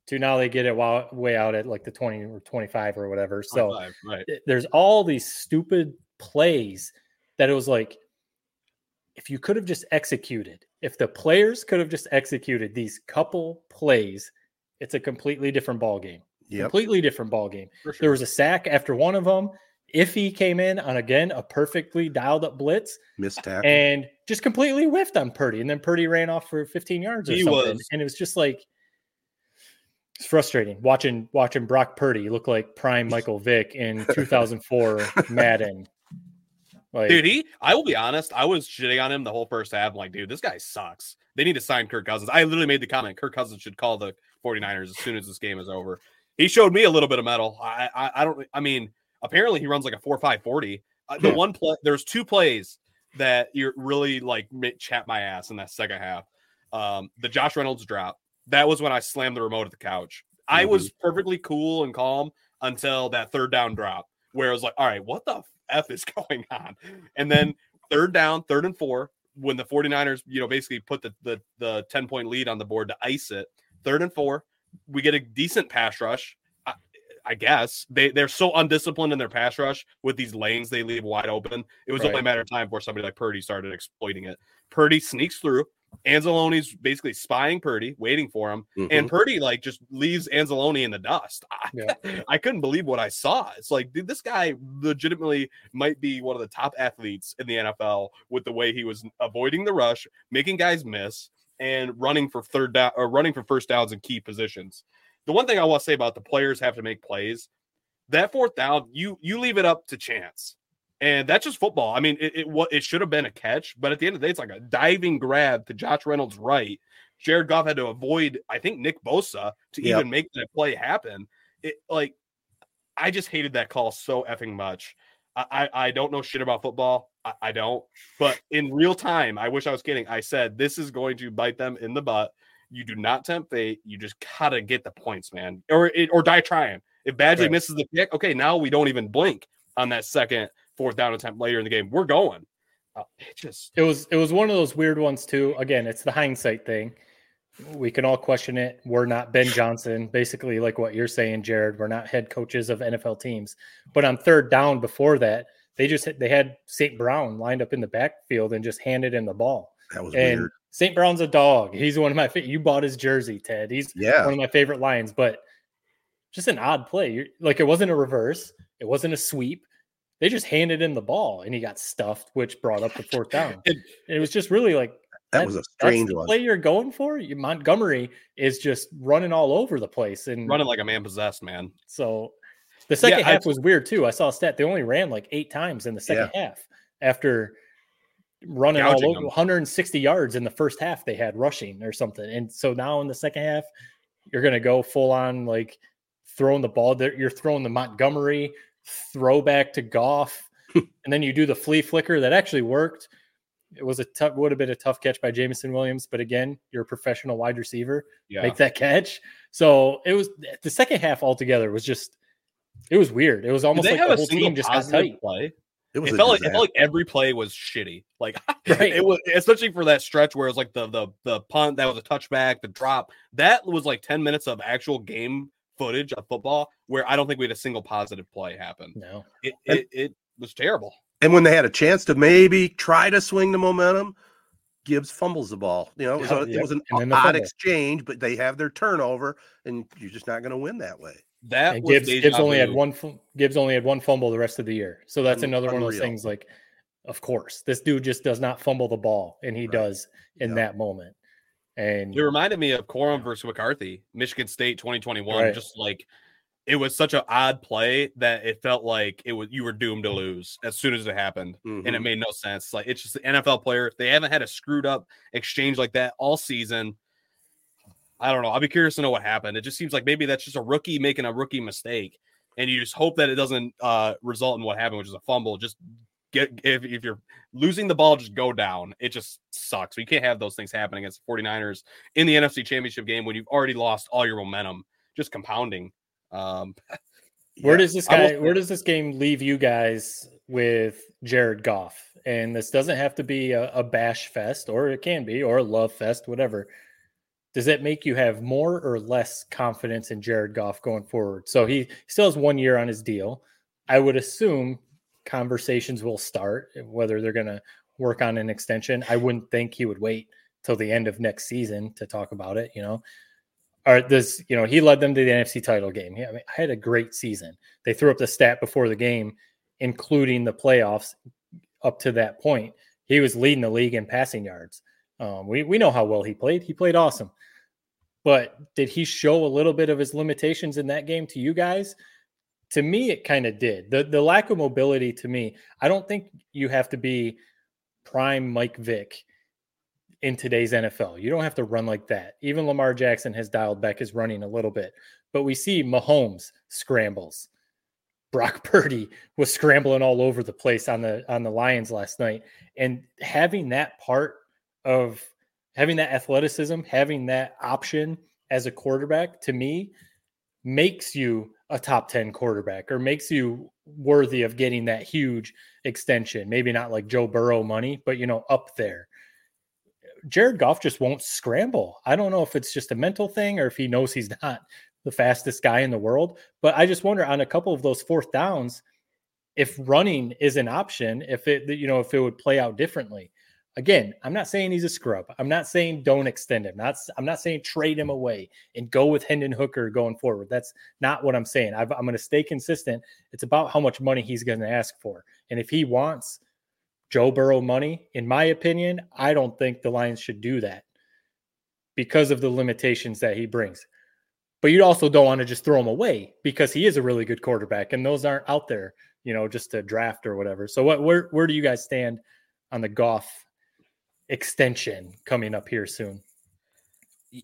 to now they get it wa- way out at like the 20 or 25 or whatever. So right. there's all these stupid plays that it was like if you could have just executed if the players could have just executed these couple plays it's a completely different ball game Yep. completely different ball game sure. there was a sack after one of them if he came in on again a perfectly dialed up blitz Missed tackle. and just completely whiffed on Purdy, and then Purdy ran off for 15 yards or He something, was- and it was just like it's frustrating watching watching Brock Purdy look like prime Michael Vick in 2004 Madden. Like, Dude, he, I will be honest, I was shitting on him the whole first half. I'm like, dude, this guy sucks. They need to sign Kirk Cousins. I literally made the comment Kirk Cousins should call the 49ers as soon as this game is over. He showed me a little bit of mettle. I, I, I don't, I mean, apparently he runs like a 4 5 40. Uh, the Yeah. one play, there's two plays that you're really like ma- chat my ass in that second half. Um, the Josh Reynolds drop. That was when I slammed the remote at the couch. I mm-hmm. was perfectly cool and calm until that third down drop, where I was like, all right, what the F is going on? And then third down, third and four, when the 49ers, you know, basically put the the, the 10 point lead on the board to ice it, third and four, we get a decent pass rush. I, I guess they they're so undisciplined in their pass rush with these lanes they leave wide open. It was only a matter of time before somebody like Purdy started exploiting it. Purdy sneaks through. Anzalone's basically spying Purdy, waiting for him, Mhm. and Purdy like just leaves Anzalone in the dust. I, Yeah. I couldn't believe what I saw. It's like, dude, this guy legitimately might be one of the top athletes in the NFL with the way he was avoiding the rush, making guys miss, and running for third down or running for first downs in key positions. The one thing I want to say about the players have to make plays. That fourth down, you you leave it up to chance. And that's just football. I mean, it it, what it should have been a catch, but at the end of the day, it's like a diving grab to Josh Reynolds' right. Jared Goff had to avoid, I think, Nick Bosa to Yep. even make that play happen. It like I just hated that call so effing much. I, I, I don't know shit about football. I, I don't. But in real time, I wish I was kidding. I said this is going to bite them in the butt. You do not tempt fate. You just gotta get the points, man, or it, or die trying. If Badgley Right. misses the kick, okay, now we don't even blink on that second fourth down attempt later in the game. We're going. Uh, it just it was it was one of those weird ones too. Again, it's the hindsight thing. We can all question it. We're not Ben Johnson, basically like what you're saying, Jared. We're not head coaches of NFL teams. But on third down before that, they just they had St. Brown lined up in the backfield and just handed him the ball. That was And weird. St. Brown's a dog. He's one of my fa- you bought his jersey, Ted. He's Yeah. one of my favorite lions, but just an odd play. You're- Like it wasn't a reverse, it wasn't a sweep. They just handed him the ball and he got stuffed, which brought up the fourth down. It- it was just really like That that- was a that's strange the one. play you're going for. You, Montgomery is just running all over the place, and running like a man possessed, man. so the second I- half was weird too. I saw a stat; they only ran like eight times in the second half after running Gouging all over them. 160 yards in the first half. They had rushing or something, and so now in the second half, you're going to go full on like throwing the ball there. You're throwing the Montgomery throwback to Goff, and then you do the flea flicker that actually worked. It was a tough, would have been a tough catch by Jameson Williams, but again, you're a professional wide receiver. Yeah. Make that catch. So it was the second half altogether was just, it was weird. It was almost like the whole team just got positive tight. play? It was It a felt like it felt like every play was shitty. Like Right. it was, especially for that stretch where it was like the the the punt that was a touchback, the drop. That was like ten minutes of actual game footage of football where I don't think we had a single positive play happen. No. It And- it, it was terrible. And when they had a chance to maybe try to swing the momentum, Gibbs fumbles the ball. You know, it was, Yeah, a, it was an And then the odd fumble. exchange, but they have their turnover, and you're just not going to win that way. That And was Gibbs, Gibbs only had one. Gibbs only had one fumble the rest of the year. So that's Un- another one of those things. Like, of course, this dude just does not fumble the ball, and he Right. does in Yep. that moment. And It reminded me of Corum versus McCarthy, Michigan State 2021. Right. Just like it was such an odd play that it felt like it was you were doomed to lose as soon as it happened. and it Mhm. made no sense. Like it's just the NFL player. They haven't had a screwed up exchange like that all season. I don't know. I'll be curious to know what happened. It just seems like maybe that's just a rookie making a rookie mistake, and you just hope that it doesn't uh, result in what happened, which is a fumble. Just get if, if you're losing the ball, just go down. It just sucks. We can't have those things happen against the 49ers in the NFC Championship game when you've already lost all your momentum, just compounding. Um, where Yeah. does this guy? say- Where does this game leave you guys with Jared Goff? And this doesn't have to be a, a bash fest, or it can be, or a love fest, whatever. Does that make you have more or less confidence in Jared Goff going forward? So he still has one year on his deal. I would assume conversations will start whether they're going to work on an extension. I wouldn't think he would wait till the end of next season to talk about it. You know, or this, you know, he led them to the NFC title game. I mean, I had a great season. They threw up the stat before the game, including the playoffs up to that point. He was leading the league in passing yards. Um, we, we know how well he played. He played awesome. But did he show a little bit of his limitations in that game to you guys? To me, it kind of did. The the lack of mobility to me, I don't think you have to be prime Mike Vick in today's NFL. You don't have to run like that. Even Lamar Jackson has dialed back his running a little bit. But we see Mahomes scrambles. Brock Purdy was scrambling all over the place on the on the Lions last night. And having that part of having that athleticism, having that option as a quarterback to me makes you a top 10 quarterback or makes you worthy of getting that huge extension. Maybe not like Joe Burrow money, but you know, up there. Jared Goff just won't scramble. I don't know if it's just a mental thing or if he knows he's not the fastest guy in the world, but I just wonder on a couple of those fourth downs if running is an option, if it you know, if it would play out differently. Again, I'm not saying he's a scrub. I'm not saying don't extend him. Not I'm not saying trade him away and go with Hendon Hooker going forward. That's not what I'm saying. i am going to stay consistent. It's about how much money he's going to ask for, and if he wants Joe Burrow money, in my opinion, I don't think the Lions should do that because of the limitations that he brings. But you also don't want to just throw him away because he is a really good quarterback, and those aren't out there, you know, just to draft or whatever. So, what where where do you guys stand on the Goff extension coming up here soon?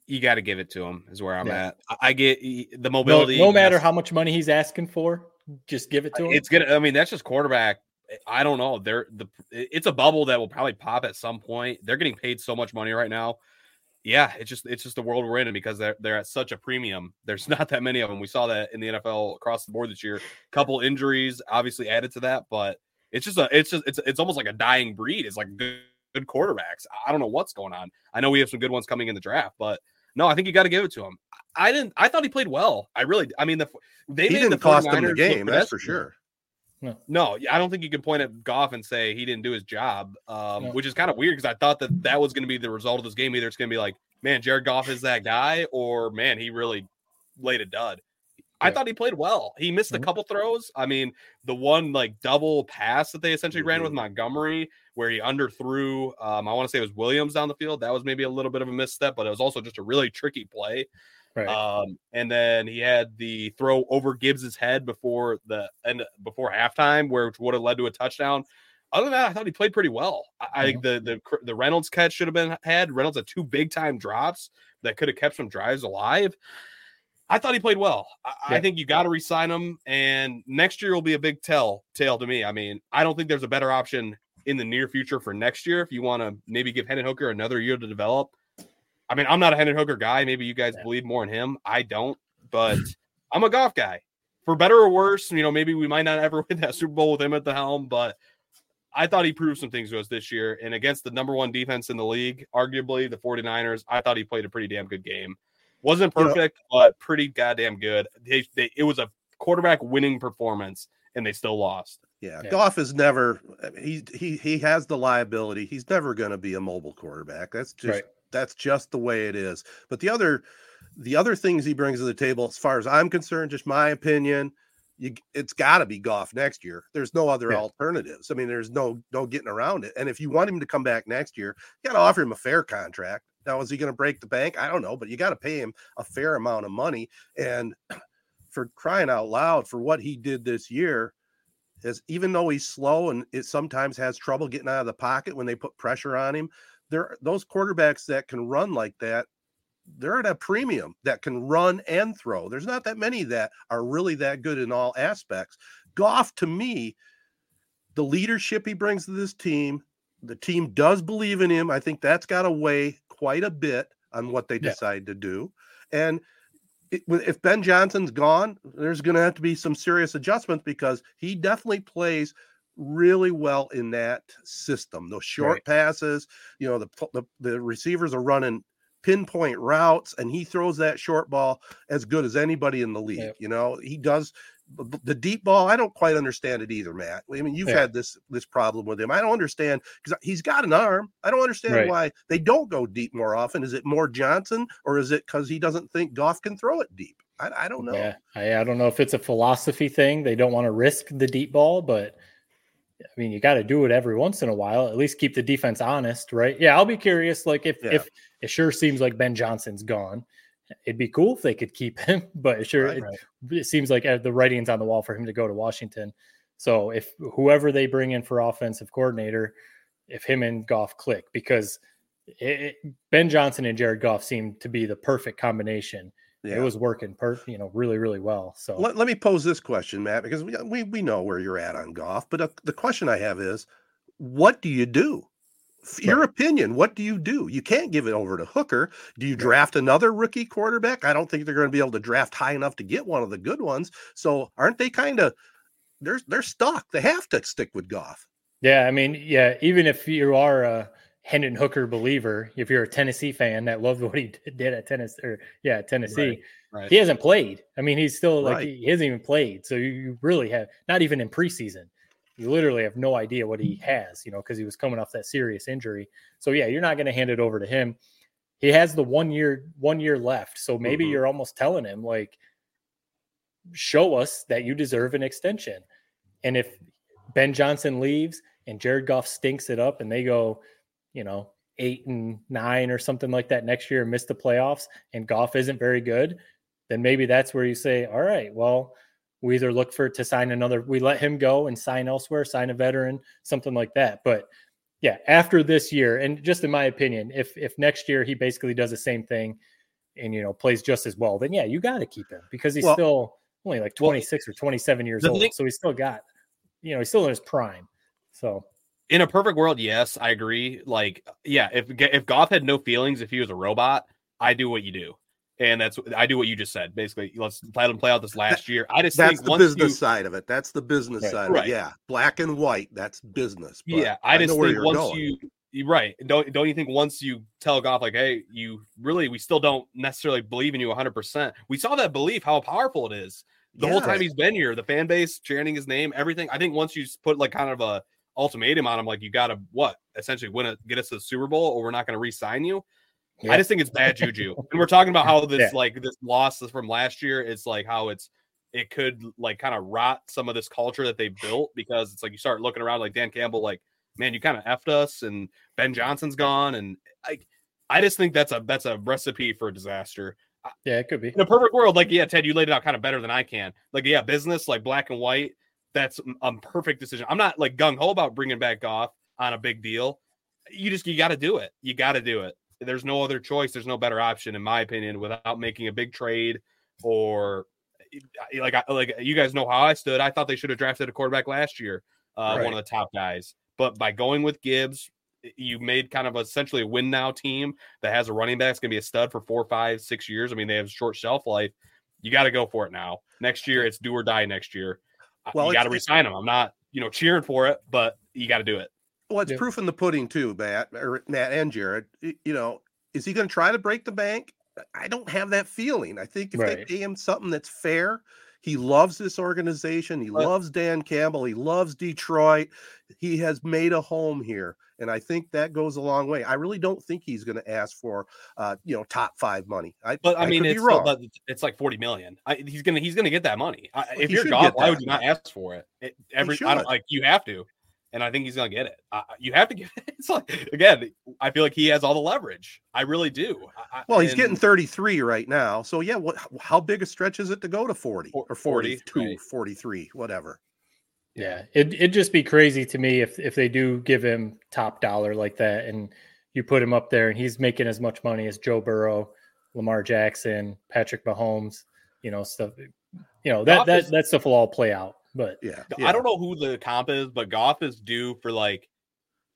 you got to give it to him. Is where I'm Yeah. at. I- get the mobility. no matter yes. how much money he's asking for, just give it to him. It's gonna. I mean, that's just quarterback. I don't know. They're the. It's a bubble that will probably pop at some point. They're getting paid so much money right now. Yeah, it's just it's just the world we're in, because they're they're at such a premium. There's not that many of them. We saw that in the NFL across the board this year. Couple injuries obviously added to that, but it's just a it's just it's it's almost like a dying breed. It's like good, good quarterbacks. I don't know what's going on. I know we have some good ones coming in the draft, but no, I think you got to give it to him. I didn't. I thought he played well. I really. I mean, the they He made didn't the cost them the game, that's for sure. No, I don't think you can point at Goff and say he didn't do his job, um, No. which is kind of weird because I thought that that was going to be the result of this game. Either it's going to be like, man, Jared Goff is that guy, or man, he really laid a dud. I thought he played well. He missed Mhm. a couple throws. I mean, the one like double pass that they essentially ran with Mhm. Montgomery, where he underthrew, um, I want to say it was Williams down the field. That was maybe a little bit of a misstep, but it was also just a really tricky play. right. Um, and then he had the throw over Gibbs's head before the end before halftime, where which would have led to a touchdown. Other than that, I thought he played pretty well. I, think the the the Reynolds catch should have been had. Reynolds had two big time drops that could have kept some drives alive. I thought he played well. I, I think you got to resign him, and next year will be a big tell tale to me. I mean, I don't think there's a better option in the near future for next year. If you want to maybe give Hendon Hooker another year to develop, I mean, I'm not a Hendon Hooker guy. Maybe you guys believe more in him. I don't, but I'm a Goff guy. For better or worse, you know, maybe we might not ever win that Super Bowl with him at the helm, but I thought he proved some things to us this year. And against the number one defense in the league, arguably the 49ers, I thought he played a pretty damn good game. Wasn't You know- perfect, but pretty goddamn good. They, they, it was a quarterback winning performance, and they still lost. Yeah, Yeah. Goff is never uh, he he he has the liability. He's never going to be a mobile quarterback. That's just Right. that's just the way it is. But the other the other things he brings to the table, as far as I'm concerned, just my opinion, you it's got to be Goff next year. There's no other Yeah. alternatives. I mean, there's no no getting around it. And if you want him to come back next year, you got to offer him a fair contract. Now, is he going to break the bank? I don't know, but you got to pay him a fair amount of money. And for crying out loud, for what he did this year, is even though he's slow and it sometimes has trouble getting out of the pocket when they put pressure on him, there those quarterbacks that can run like that, they're at a premium that can run and throw. There's not that many that are really that good in all aspects. Goff, to me, the leadership he brings to this team, the team does believe in him. I think that's got to weigh quite a bit on what they Yeah. decide to do. And if Ben Johnson's gone, there's going to have to be some serious adjustments because he definitely plays really well in that system. Those short Right. passes, you know, the, the the receivers are running pinpoint routes, and he throws that short ball as good as anybody in the league. Yep. You know, he does the- deep ball. I don't quite understand it either, Matt. I mean, you've Yeah. had this this problem with him. I don't understand because he's got an arm. I don't understand Right. why they don't go deep more often. Is it more Johnson, or is it because he doesn't think Goff can throw it deep? I, I don't know. Yeah, I, I don't know if it's a philosophy thing. They don't want to risk the deep ball, but I mean, you got to do it every once in a while. At least keep the defense honest, right? Yeah, I'll be curious. Like if Yeah. if it sure seems like Ben Johnson's gone, it'd be cool if they could keep him. But sure, Right. it, it seems like uh, the writing's on the wall for him to go to Washington. So if whoever they bring in for offensive coordinator, if him and Goff click, because it, Ben Johnson and Jared Goff seem to be the perfect combination Yeah. it was working per you know really really well so Let, let me pose this question, Matt, because we, we we know where you're at on Goff. But uh, the question I have is, what do you do? Your opinion. What do you do? You can't give it over to Hooker. Do you draft another rookie quarterback? I don't think they're going to be able to draft high enough to get one of the good ones. So aren't they kind of they're they're stuck? They have to stick with Goff. yeah i mean yeah even if you are a hendon hooker believer if you're a tennessee fan that loved what he did at tennessee or yeah tennessee Right. he hasn't played i mean he's still like Right. he hasn't even played so you, you really have not even in preseason you literally have no idea what he has you know because he was coming off that serious injury. So yeah you're not going to hand it over to him. He has the one year one year left. So maybe Mhm. you're almost telling him like show us that you deserve an extension. And if ben johnson leaves and jared goff stinks it up and they go you know eight and nine or something like that next year and miss the playoffs and goff isn't very good then maybe that's where you say all right well we either look for to sign another we let him go and sign elsewhere sign a veteran something like that but yeah after this year and just in my opinion if if next year he basically does the same thing and you know plays just as well then yeah you got to keep him because he's Well- still only like 26 or 27 years old thing- so he's still got you know he's still in his prime so in a perfect world, yes, I agree. Like, yeah, if if Goff had no feelings, if he was a robot, I do what you do, and that's what I do what you just said. Basically, let's let him play out this last year. I just That's think the once business you, side of it. That's the business Right. side of Right. it. Yeah, black and white. That's business. but yeah, I just know think once going. you right, don't don't you think once you tell Goff like, hey, you really we still don't necessarily believe in you 100. percent We saw that belief how powerful it is the whole time he's been here. The fan base chanting his name, everything. I think once you put like kind of a ultimatum on him, like you got to what essentially win it, get us to the Super Bowl, or we're not going to re-sign you. Yeah. I just think it's bad juju. and we're talking about how this Yeah. like this loss is from last year. It's like how it's it could like kind of rot some of this culture that they built because it's like you start looking around like Dan Campbell, like, man, you kind of effed us, and Ben Johnson's gone, and I I just think that's a that's a recipe for a disaster. yeah it could be In a perfect world, like yeah, Ted, you laid it out kind of better than I can. Like yeah, business like black and white. That's a perfect decision. I'm not like gung ho about bringing back Goff on a big deal. You just you got to do it. You got to do it. There's no other choice. There's no better option, in my opinion, without making a big trade or like I, like you guys know how I stood. I thought they should have drafted a quarterback last year, uh, Right. one of the top guys. But by going with Gibbs, you made kind of essentially a win now team that has a running back that's going to be a stud for four, five, six years. I mean, they have short shelf life. You got to go for it now. Next year, it's do or die. Next year, Well, you got to resign him. I'm not, you know, cheering for it, but you got to do it. Well, it's proof in the pudding too, Matt or Matt and Jared. You know, is he going to try to break the bank? I don't have that feeling. I think if they Right. pay him something that's fair, he loves this organization. He loves Dan Campbell. He loves Detroit. He has made a home here, and I think that goes a long way. I really don't think he's going to ask for, uh, you know, top five money. I, But I, mean, it's still, wrong. but it's like 40 million. I, he's gonna he's gonna get that money. I, if you're Goff, why would you not ask for it? it every I don't like you have to, and I think he's gonna get it. Uh, you have to get it. It's like again, I feel like he has all the leverage. I really do. I- I- Well, he's and- getting 33 right now. So yeah, what how big a stretch is it to go to 40 Four- or 40, right. 43, whatever? Yeah, it it'd just be crazy to me if if they do give him top dollar like that, and you put him up there, and he's making as much money as Joe Burrow, Lamar Jackson, Patrick Mahomes, you know stuff. You know that Goff that is- that stuff will all play out, but Yeah. I don't know who the comp is, but Goff is due for like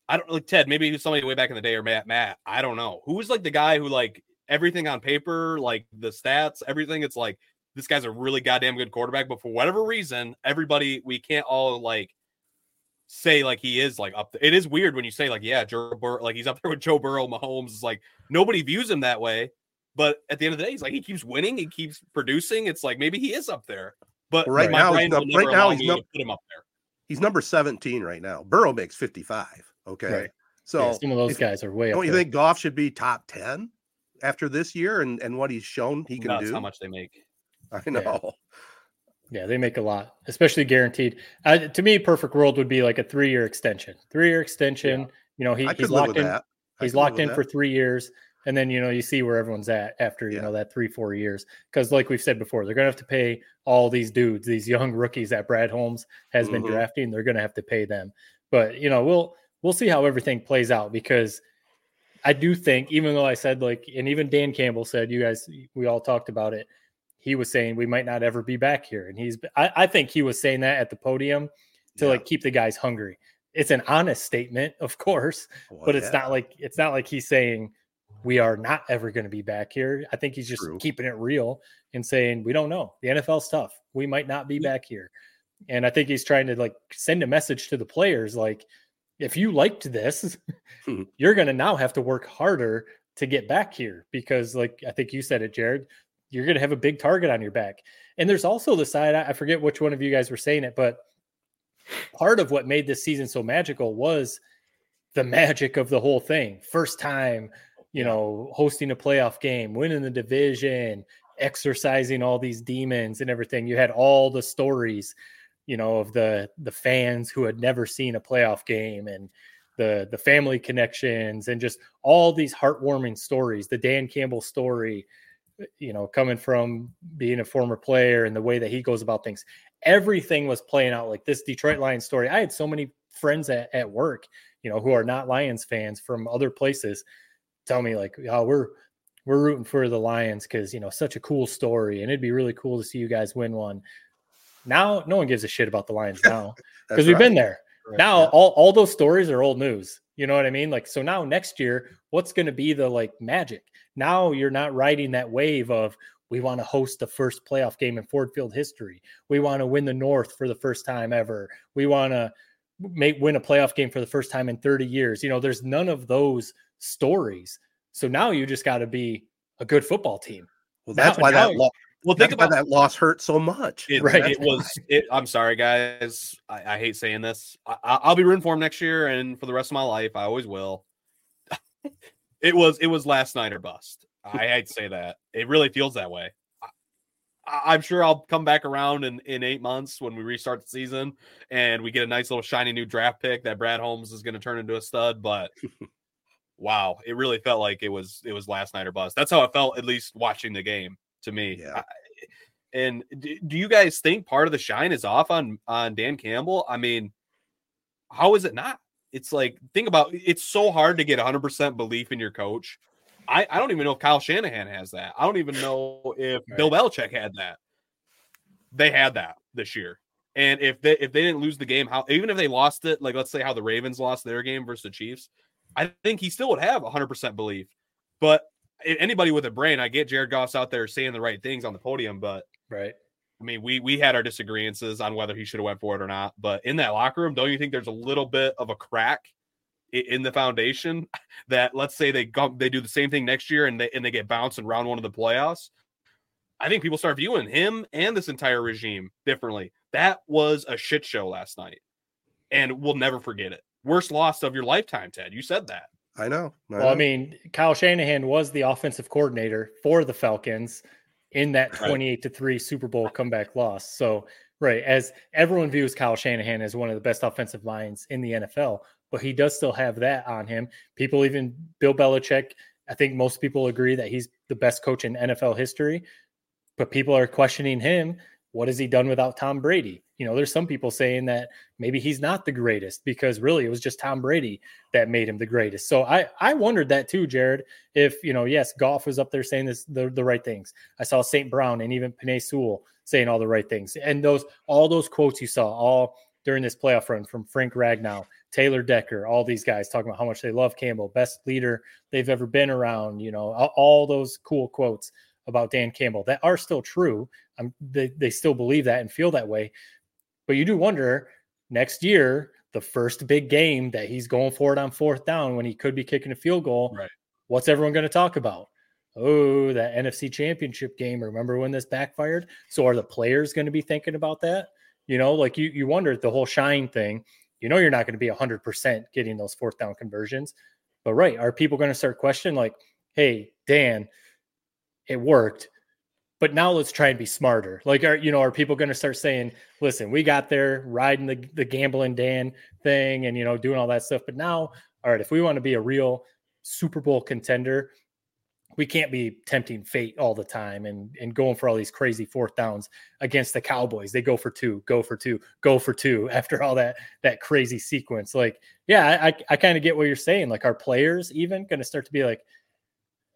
I don't like Ted. Maybe he was somebody way back in the day or Matt. Matt. I don't know who's like the guy who like everything on paper, like the stats, everything. It's like this guy's a really goddamn good quarterback, but for whatever reason, everybody we can't all like say like he is like up. There. It is weird when you say like yeah, Joe Burrow, like he's up there with Joe Burrow, Mahomes. It's like nobody views him that way. But at the end of the day, he's like he keeps winning, he keeps producing. It's like maybe he is up there. But Well, right now he's brain num- will never right now he's me num- put him up there. He's number 17 right now. Burrow makes 55. Okay. Right. So yeah, some of those if- guys are way don't you there. think Goff should be top 10 after this year and, and what he's shown he can Nuts do? how much they make. I know. Yeah, they make a lot, especially guaranteed. Uh, to me, perfect world would be like a three year extension. Three year extension. You know, he, he's locked in. that. He's locked in that. for three years, and then you know you see where everyone's at after you Yeah. know that three four years. Because like we've said before, they're gonna have to pay all these dudes, these young rookies that Brad Holmes has been Mhm. drafting. They're gonna have to pay them. But you know we'll we'll see how everything plays out because I do think even though I said like and even Dan Campbell said you guys we all talked about it. He was saying we might not ever be back here, and he's I, I think he was saying that at the podium to Yeah. like keep the guys hungry. It's an honest statement, of course, Well, but it's yeah. not like it's not like he's saying we are not ever going to be back here. I think he's just True. keeping it real and saying we don't know. The NFL's tough. We might not be back here. And I think he's trying to like send a message to the players like if you liked this, Hmm. you're going to now have to work harder to get back here because like I think you said it Jared, you're going to have a big target on your back. And there's also the side I forget which one of you guys were saying it, but part of what made this season so magical was the magic of the whole thing. First time, you know, hosting a playoff game, winning the division, exercising all these demons and everything. You had all the stories, you know, of the the fans who had never seen a playoff game and the the family connections and just all these heartwarming stories. The Dan Campbell story, you know, coming from being a former player and the way that he goes about things. Everything was playing out like this Detroit Lions story. I had so many friends at, at work, you know, who are not Lions fans from other places tell me like, oh, we're we're rooting for the Lions because you know such a cool story, and it'd be really cool to see you guys win one. Now, no one gives a shit about the Lions now because we've right. been there. Right, Now, yeah. all all those stories are old news. You know what I mean? Like, so now next year, what's going to be the like magic? Now you're not riding that wave of we want to host the first playoff game in Ford Field history. We want to win the North for the first time ever. We want to make win a playoff game for the first time in 30 years. You know, there's none of those stories. So now you just got to be a good football team. Well, that's Now- why now- that lo- Well, think about that loss hurt so much. It, Right. It was. It, I'm sorry, guys. I, I hate saying this. I, I- I'll be rooting for him next year and for the rest of my life. I always will. it was. It was last night or bust. I hate to say that. It really feels that way. I, I'm sure I'll come back around in in eight months when we restart the season and we get a nice little shiny new draft pick that Brad Holmes is going to turn into a stud. But wow, it really felt like it was it was last night or bust. That's how it felt, at least watching the game to me. Yeah. I- and d- do you guys think part of the shine is off on on Dan Campbell? I mean, how is it not? It's like think about it's so hard to get 100% belief in your coach I, I don't even know if Kyle Shanahan has that. I don't even know if Right. Bill Belichick had that. They had that this year. And if they if they didn't lose the game, how even if they lost it, like let's say how the Ravens lost their game versus the Chiefs, I think he still would have 100% belief. But anybody with a brain, I get Jared Goff's out there saying the right things on the podium, but Right. I mean, we we had our disagreements on whether he should have went for it or not. But in that locker room, don't you think there's a little bit of a crack in the foundation that let's say they go, they do the same thing next year and they and they get bounced in round one of the playoffs? I think people start viewing him and this entire regime differently. That was a shit show last night, and we'll never forget it. Worst loss of your lifetime, Ted. You said that. I know. Well, I mean, Kyle Shanahan was the offensive coordinator for the Falcons in that 28 to 3 Super Bowl comeback loss. So, right, as everyone views Kyle Shanahan as one of the best offensive minds in the NFL, but he does still have that on him. People, even Bill Belichick, I think most people agree that he's the best coach in NFL history, but people are questioning him. What has he done without Tom Brady? You know, there's some people saying that maybe he's not the greatest because really it was just Tom Brady that made him the greatest. So I I wondered that too, Jared. If you know, yes, Goff was up there saying this the, the right things. I saw St. Brown and even Penei Sewell saying all the right things. And those all those quotes you saw all during this playoff run from Frank Ragnow, Taylor Decker, all these guys talking about how much they love Campbell, best leader they've ever been around. You know, all, all those cool quotes about Dan Campbell that are still true. Um, they they still believe that and feel that way. But you do wonder next year, the first big game that he's going for it on fourth down when he could be kicking a field goal. Right. What's everyone going to talk about? Oh, that NFC championship game. Remember when this backfired? So are the players going to be thinking about that? You know, like you you wonder the whole shine thing. You know, you're not going to be 100% getting those fourth down conversions. But right, are people going to start questioning like, "Hey, Dan, it worked, but now let's try and be smarter." Like are you know, are people going to start saying, "Listen, we got there riding the the gambling Dan thing and you know, doing all that stuff, but now, all right, if we want to be a real Super Bowl contender, we can't be tempting fate all the time and and going for all these crazy fourth downs against the Cowboys. They go for two, go for two, go for two after all that that crazy sequence. Like, yeah, I I, I kind of get what you're saying. Like, our players even going to start to be like,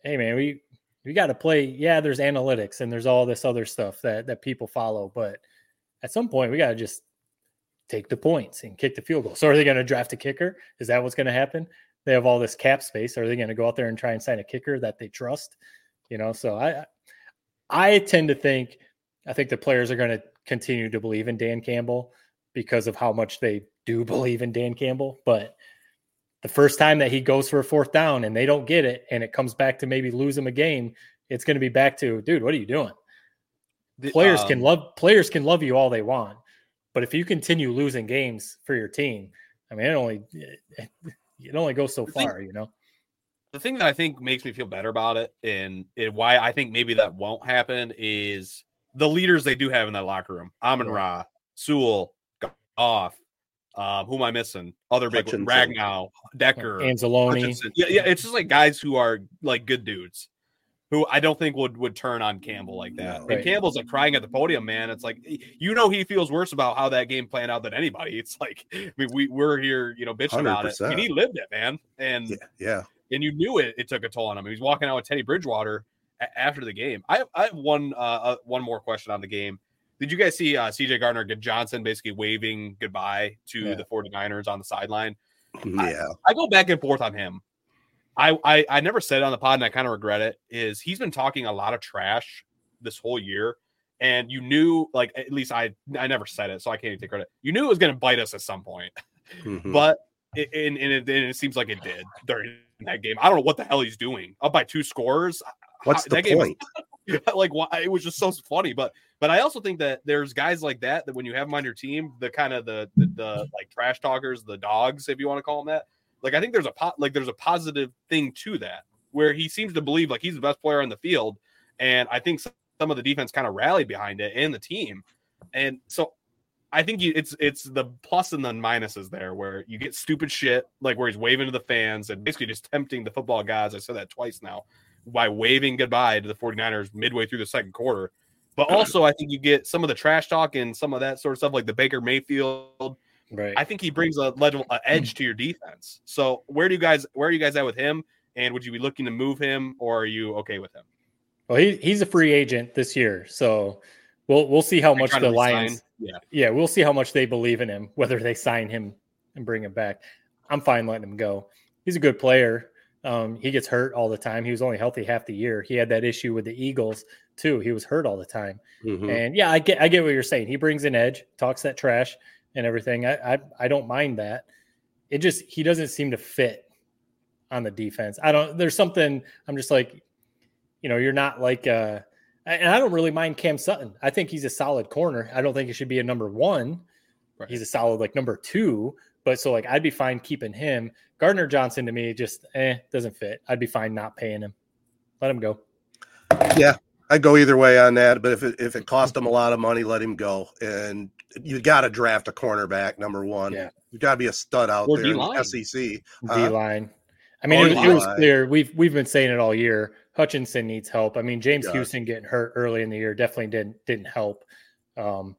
hey man, we we got to play. Yeah, there's analytics and there's all this other stuff that that people follow, but at some point we got to just take the points and kick the field goal. So are they going to draft a kicker? Is that what's going to happen? They have all this cap space. Are they going to go out there and try and sign a kicker that they trust? You know, so I I tend to think I think the players are going to continue to believe in Dan Campbell because of how much they do believe in Dan Campbell, but the first time that he goes for a fourth down and they don't get it and it comes back to maybe lose him a game, it's going to be back to, dude, what are you doing? The- Players can um, love players can love you all they want, but if you continue losing games for your team, I mean, it only it only goes so The thing- far, you know. the thing that I think makes me feel better about it and, and why I think maybe that won't happen is the leaders they do have in that locker room. Amon Ra, Sewell, Goff, um, who am I missing? Other big Hutchinson. Ragnow, Decker, Anzalone, Hutchinson. Yeah, yeah, it's just like guys who are like good dudes who I don't think would would turn on Campbell like that. No. And Campbell's like crying at the podium, man. It's like you know he feels worse about how that game planned out than anybody. It's like I mean, we we're here, you know, bitching about it. I mean, 100%. he lived it, man. And Yeah, yeah. and you knew it. It took a toll on him. He was walking out with Teddy Bridgewater a- after the game. I, I have one uh, uh, one more question on the game. Did you guys see uh, CJ Gardner Johnson basically waving goodbye to Yeah. the 49ers on the sideline? Yeah. I go back and forth on him. I, I I never said it on the pod and I kind of regret it. Is he's been talking a lot of trash this whole year, and you knew like at least I I never said it, so I can't even take credit. You knew it was going to bite us at some point Mhm. but it, and, and, it, and it seems like it did during that game. I don't know what the hell he's doing. Up by two scores. What's the that game was- point? like why it was just so funny. But but I also think that there's guys like that that when you have them on your team, the kind of the, the the like trash talkers, the dogs, if you want to call them that. Like I think there's a po- like there's a positive thing to that where he seems to believe like he's the best player on the field, and I think some of the defense kind of rallied behind it and the team, and so I think you, it's it's the plus and the minuses there where you get stupid shit like where he's waving to the fans and basically just tempting the football guys. I said that twice now by waving goodbye to the 49ers midway through the second quarter. But also I think you get some of the trash talk and some of that sort of stuff like the Baker Mayfield. right? I think he brings a level a edge to your defense. So where do you guys where are you guys at with him? And would you be looking to move him, or are you okay with him? Well, he, he's a free agent this year, so we'll we'll see how much the? Lions. Yeah. Yeah, we'll see how much they believe in him, whether they sign him and bring him back. I'm fine letting him go. He's a good player. Um, he gets hurt all the time. He was only healthy half the year. He had that issue with the Eagles too. He was hurt all the time. Mhm. And yeah, I get I get what you're saying. He brings an edge, talks that trash and everything. I I, I don't mind that. It just he doesn't seem to fit on the defense. I don't. There's something. I'm just like, you know, you're not like. uh And I don't really mind Cam Sutton. I think he's a solid corner. I don't think he should be a number one. He's a solid like number two. But so like I'd be fine keeping him. Gardner Johnson to me just eh doesn't fit. I'd be fine not paying him. Let him go. Yeah, I'd go either way on that. But if it if it cost him a lot of money, let him go. And you got to draft a cornerback, number one. Yeah. You got to be a stud out Or there in D-line. the SEC. D line. I mean, it, was- it was clear. We've we've been saying it all year. Hutchinson needs help. I mean, James Yes. Houston getting hurt early in the year definitely didn't didn't help. Um,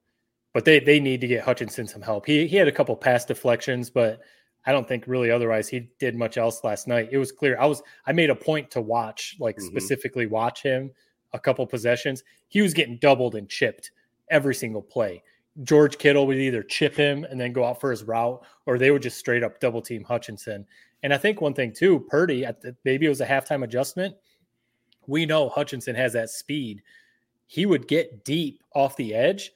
but they they need to get Hutchinson some help. He he had a couple pass deflections, but I don't think really otherwise he did much else last night. It was clear. I was I made a point to watch, like Mhm. specifically watch him a couple possessions. He was getting doubled and chipped every single play. George Kittle would either chip him and then go out for his route, or they would just straight up double team Hutchinson. And I think one thing too, Purdy, at the, maybe it was a halftime adjustment. We know Hutchinson has that speed. He would get deep off the edge,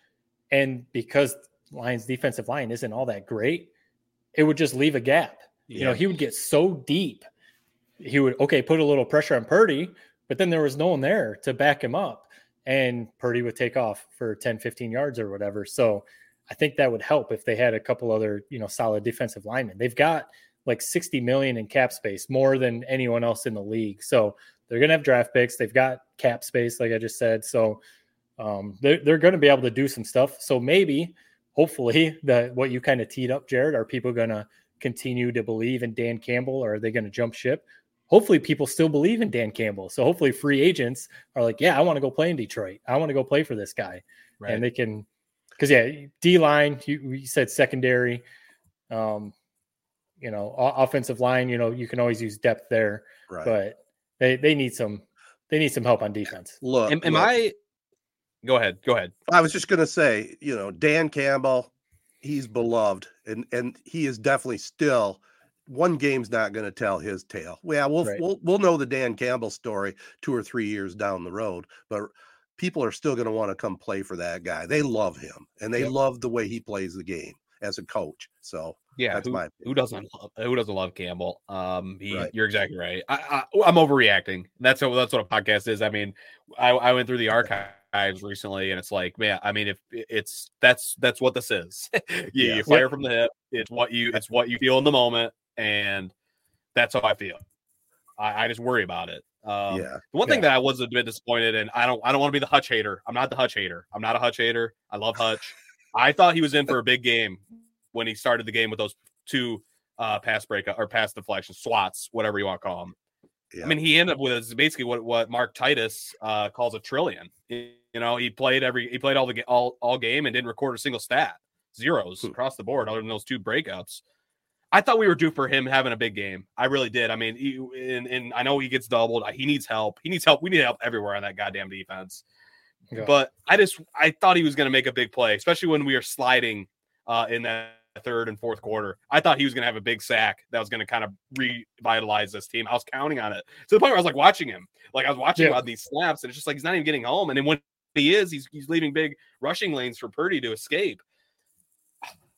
and because Lions' defensive line isn't all that great, it would just leave a gap. You know, he would get so deep. He would okay put a little pressure on Purdy, but then there was no one there to back him up, and Purdy would take off for 10, 15 yards or whatever. So I think that would help if they had a couple other you know solid defensive linemen. They've got like 60 million in cap space, more than anyone else in the league. So they're going to have draft picks. They've got cap space, like I just said. So um, they're, they're going to be able to do some stuff. So maybe, hopefully, that what you kind of teed up, Jared, are people going to continue to believe in Dan Campbell or are they going to jump ship? Hopefully, people still believe in Dan Campbell. So hopefully, free agents are like, yeah, I want to go play in Detroit. I want to go play for this guy. Right. And they can, because, yeah, D line, you, you said secondary. Um, you know, o- offensive line, you know, you can always use depth there, Right. but they, they need some they need some help on defense. Look, Am, am look, I? Go ahead. Go ahead. I was just gonna say, you know, Dan Campbell, he's beloved, and and he is definitely still. One game's not going to tell his tale. Yeah, we'll Right. we'll we'll know the Dan Campbell story two or three years down the road, but people are still going to want to come play for that guy. They love him, and they Yep. love the way he plays the game as a coach. So Yeah, that's who, my who doesn't love who doesn't love Campbell? Um, he, Right. you're exactly right. I, I, I'm overreacting. That's what that's what a podcast is. I mean, I, I went through the archives recently, and it's like, man, I mean, if it's that's that's what this is. you, Yeah. you fire from the hip. It's what you it's what you feel in the moment, and that's how I feel. I, I just worry about it. Um, yeah. The one thing Yeah. that I was a bit disappointed in, I don't I don't want to be the Hutch hater. I'm not the Hutch hater. I'm not a Hutch hater. I love Hutch. I thought he was in for a big game when he started the game with those two uh pass break or pass deflection swats, whatever you want to call them. Yeah. I mean, he ended up with basically what what Mark Titus uh calls a trillion. You know, he played every he played all the all all game and didn't record a single stat. Zeros Hmm. across the board other than those two breakups. I thought we were due for him having a big game. I really did. I mean, he, and, and I know he gets doubled. He needs help. He needs help. We need help everywhere on that goddamn defense. Yeah. But I just I thought he was going to make a big play, especially when we are sliding uh, in that third and fourth quarter. I thought he was going to have a big sack that was going to kind of revitalize this team. I was counting on it to the point where I was like watching him, like I was watching Yeah. on these snaps, and it's just like he's not even getting home. And then when he is, he's he's leaving big rushing lanes for Purdy to escape.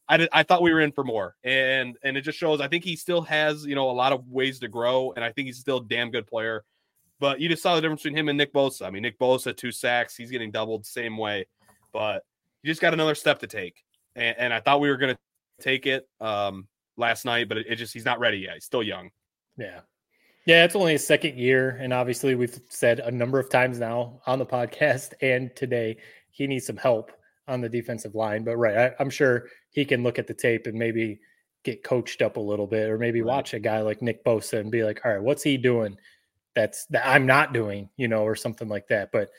I did, I thought we were in for more, and and it just shows. I think he still has you know a lot of ways to grow, and I think he's still a damn good player. But you just saw the difference between him and Nick Bosa. I mean, Nick Bosa two sacks, he's getting doubled same way, but he just got another step to take, and, and I thought we were to take it um last night, but it, it just he's not ready yet. He's still young. Yeah. Yeah, it's only his second year. And obviously, we've said a number of times now on the podcast and today he needs some help on the defensive line. But, right, I, I'm sure he can look at the tape and maybe get coached up a little bit or maybe Right. watch a guy like Nick Bosa and be like, all right, what's he doing that's that I'm not doing, you know, or something like that. But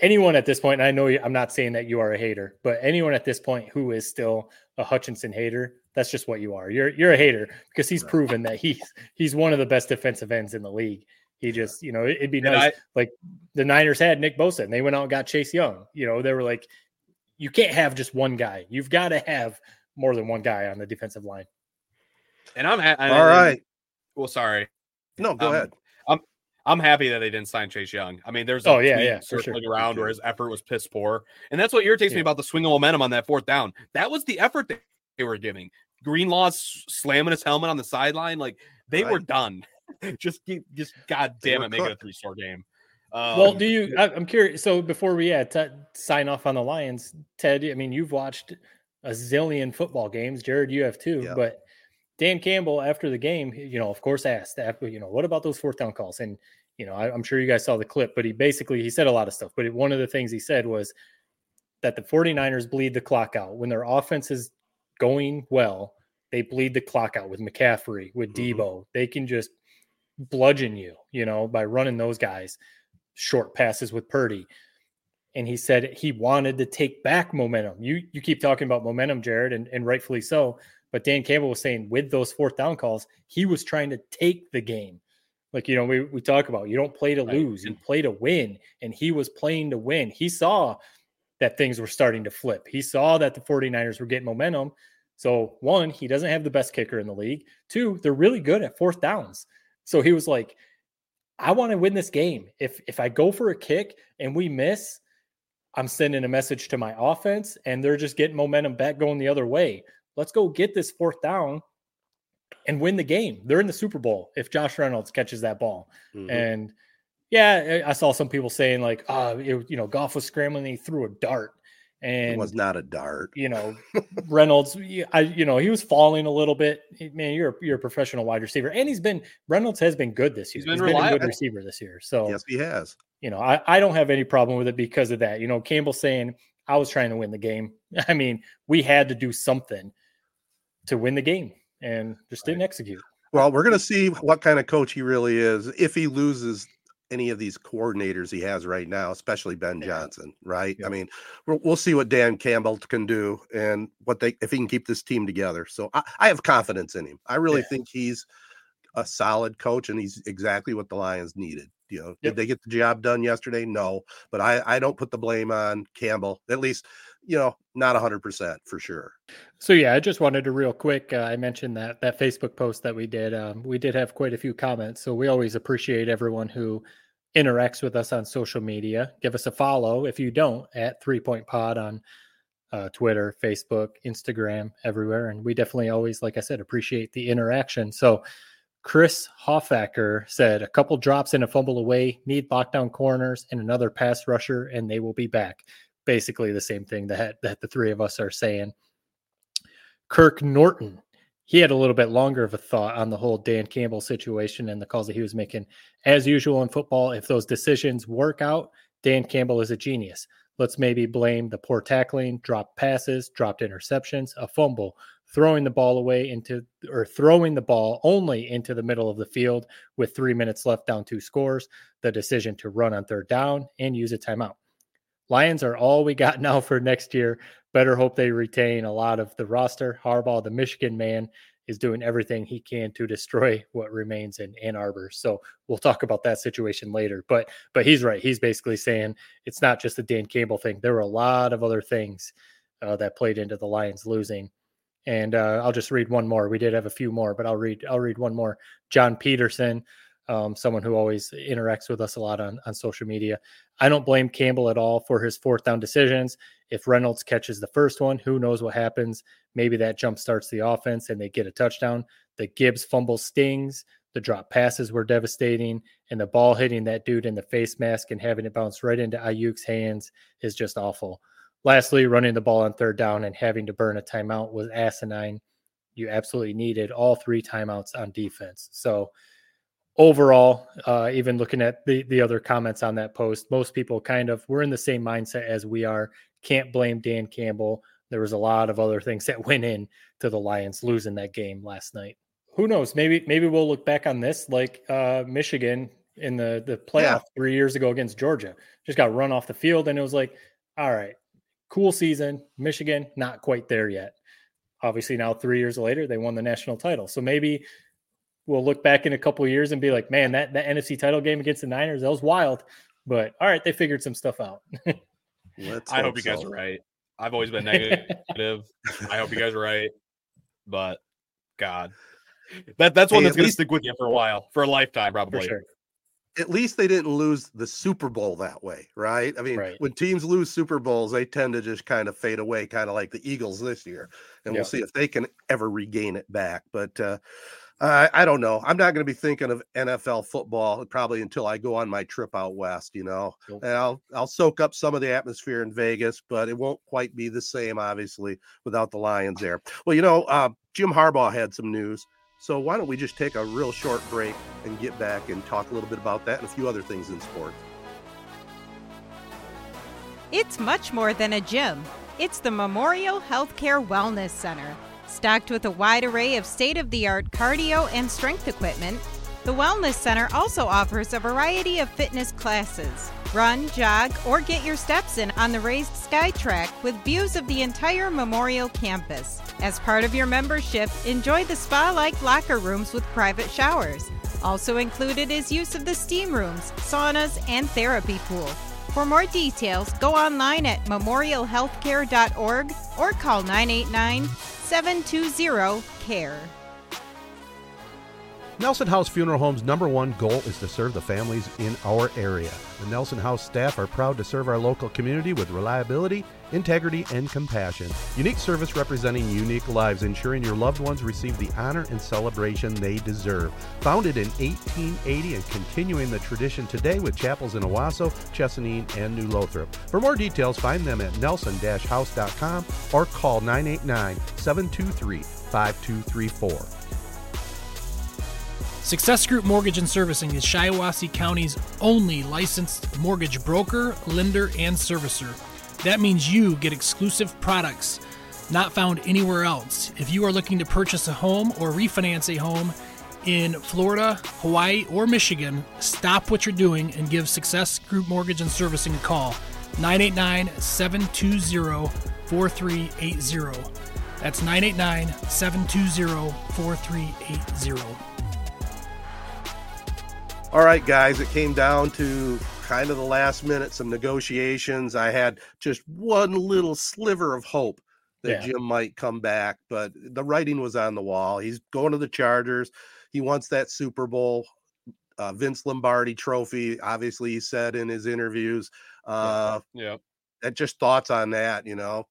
anyone at this point, and I know you, I'm not saying that you are a hater, but anyone at this point who is still a Hutchinson hater, that's just what you are. You're you're a hater because he's proven that he's he's one of the best defensive ends in the league. He just, you know, it'd be And nice. I- like the Niners had Nick Bosa and they went out and got Chase Young. You know, they were like, you can't have just one guy. You've got to have more than one guy on the defensive line. And I'm ha- All right. Well, sorry. No, go Um, ahead. I'm I'm happy that they didn't sign Chase Young. I mean, there's a Oh, yeah, yeah, for sure. circling around where his effort was piss poor, and that's what irritates me Yeah. about the swing of momentum on that fourth down. That was the effort that they were giving. Greenlaw's slamming his helmet on the sideline, like they were done. just keep, just god They damn it, make it a three score game. Um, well, do you? I, I'm curious. So before we yeah, t- sign off on the Lions, Ted. I mean, you've watched a zillion football games. Jared, you have too. Yeah. But Dan Campbell, after the game, you know, of course, asked, after, you know, what about those fourth down calls? And you know, I, I'm sure you guys saw the clip, but he basically he said a lot of stuff. But one of the things he said was that the 49ers bleed the clock out when their offense is going well. They bleed the clock out with McCaffrey, with Mhm. Deebo. They can just bludgeon you, you know, by running those guys short passes with Purdy. And he said he wanted to take back momentum. You you keep talking about momentum, Jared, and, and rightfully so. But Dan Campbell was saying with those fourth down calls, he was trying to take the game. Like, you know, we, we talk about you don't play to Right. lose, you play to win. And he was playing to win. He saw that things were starting to flip. He saw that the 49ers were getting momentum. So, one, he doesn't have the best kicker in the league. Two, they're really good at fourth downs. So he was like, I want to win this game. If if I go for a kick and we miss, I'm sending a message to my offense and they're just getting momentum back going the other way. Let's go get this fourth down and win the game. They're in the Super Bowl if Josh Reynolds catches that ball. Mhm. And yeah, I saw some people saying like, oh, it, you know, Goff was scrambling, and he threw a dart. It And was not a dart. you know, Reynolds, y- I, you know, he was falling a little bit. Man, you're a, you're a professional wide receiver, and he's been Reynolds has been good this year. He's been a good receiver this year. So Yes, he has. you know, I, I don't have any problem with it because of that. You know, Campbell saying I was trying to win the game. I mean, we had to do something to win the game, and just didn't execute. Well, we're going to see what kind of coach he really is if he loses any of these coordinators he has right now, especially Ben Johnson, right? Yeah. I mean, we'll, we'll see what Dan Campbell can do and what they if he can keep this team together. So I, I have confidence in him. I really Yeah. think he's a solid coach and he's exactly what the Lions needed. You know, Yep. did they get the job done yesterday? No, but I I don't put the blame on Campbell. At least, you know, not hundred percent for sure. So yeah, I just wanted to real quick. Uh, I mentioned that that Facebook post that we did. Um, we did have quite a few comments, so we always appreciate everyone who interacts with us on social media. Give us a follow if you don't at Three Point Pod on uh, Twitter, Facebook, Instagram, everywhere, and we definitely always, like I said, appreciate the interaction. So. Chris Hoffacker said a couple drops and a fumble away, need lockdown corners and another pass rusher, and they will be back. Basically, the same thing that that the three of us are saying. Kirk Norton. He had a little bit longer of a thought on the whole Dan Campbell situation and the calls that he was making. As usual in football, if those decisions work out, Dan Campbell is a genius. Let's maybe blame the poor tackling, dropped passes, dropped interceptions, a fumble, throwing the ball away into or throwing the ball only into the middle of the field with three minutes left down two scores, the decision to run on third down and use a timeout. Lions are all we got now for next year. Better hope they retain a lot of the roster. Harbaugh, the Michigan man, is doing everything he can to destroy what remains in Ann Arbor. So we'll talk about that situation later. But but he's right. He's basically saying it's not just the Dan Campbell thing. There were a lot of other things uh, that played into the Lions losing. And uh, I'll just read one more. We did have a few more, but I'll read I'll read one more. John Peterson, um, someone who always interacts with us a lot on, on social media. I don't blame Campbell at all for his fourth down decisions. If Reynolds catches the first one, who knows what happens? Maybe that jump starts the offense and they get a touchdown. The Gibbs fumble stings. The drop passes were devastating. And the ball hitting that dude in the face mask and having it bounce right into Aiyuk's hands is just awful. Lastly, running the ball on third down and having to burn a timeout was asinine. You absolutely needed all three timeouts on defense. So, overall, uh, even looking at the the other comments on that post, most people kind of were in the same mindset as we are. Can't blame Dan Campbell. There was a lot of other things that went in to the Lions losing that game last night. Who knows? Maybe maybe we'll look back on this like uh, Michigan in the the playoff Yeah. three years ago against Georgia. Just got run off the field, and it was like, all right, cool season. Michigan not quite there yet. Obviously, now three years later, they won the national title. So maybe we'll look back in a couple of years and be like, man, that that NFC title game against the Niners that was wild. But all right, they figured some stuff out. Let's I hope you guys so. are right. I've always been negative. I hope you guys are right. But God, that that's one Hey, that's gonna least- stick with you for a while, for a lifetime, For probably. sure. At least they didn't lose the Super Bowl that way, right? I mean, Right. when teams lose Super Bowls, they tend to just kind of fade away, kind of like the Eagles this year. And Yeah. we'll see if they can ever regain it back. But uh, I, I don't know. I'm not going to be thinking of NFL football probably until I go on my trip out west. You know, Nope. and I'll I'll soak up some of the atmosphere in Vegas, but it won't quite be the same, obviously, without the Lions there. Well, you know, uh, Jim Harbaugh had some news. So why don't we just take a real short break and get back and talk a little bit about that and a few other things in sports. It's much more than a gym. It's the Memorial Healthcare Wellness Center. Stocked with a wide array of state of the art cardio and strength equipment, the Wellness Center also offers a variety of fitness classes. Run, jog, or get your steps in on the raised sky track with views of the entire Memorial campus. As part of your membership, enjoy the spa like locker rooms with private showers. Also included is use of the steam rooms, saunas, and therapy pool. For more details, go online at memorialhealthcare.org or call 989 720 CARE. Nelson House Funeral Home's number one goal is to serve the families in our area. The Nelson House staff are proud to serve our local community with reliability, integrity, and compassion. Unique service representing unique lives, ensuring your loved ones receive the honor and celebration they deserve. Founded in 1880 and continuing the tradition today with chapels in Owosso, Chesaning, and New Lothrop. For more details, find them at nelson-house.com or call 989 723 5234. Success Group Mortgage and Servicing is Shiawassee County's only licensed mortgage broker, lender, and servicer. That means you get exclusive products not found anywhere else. If you are looking to purchase a home or refinance a home in Florida, Hawaii, or Michigan, stop what you're doing and give Success Group Mortgage and Servicing a call. 989 720 4380. That's 989 720 4380. All right, guys, it came down to kind of the last minute, some negotiations. I had just one little sliver of hope that Yeah. Jim might come back, but the writing was on the wall. He's going to the Chargers. He wants that Super Bowl, uh, Vince Lombardi trophy. Obviously, he said in his interviews. Uh, Yeah. and just thoughts on that, you know.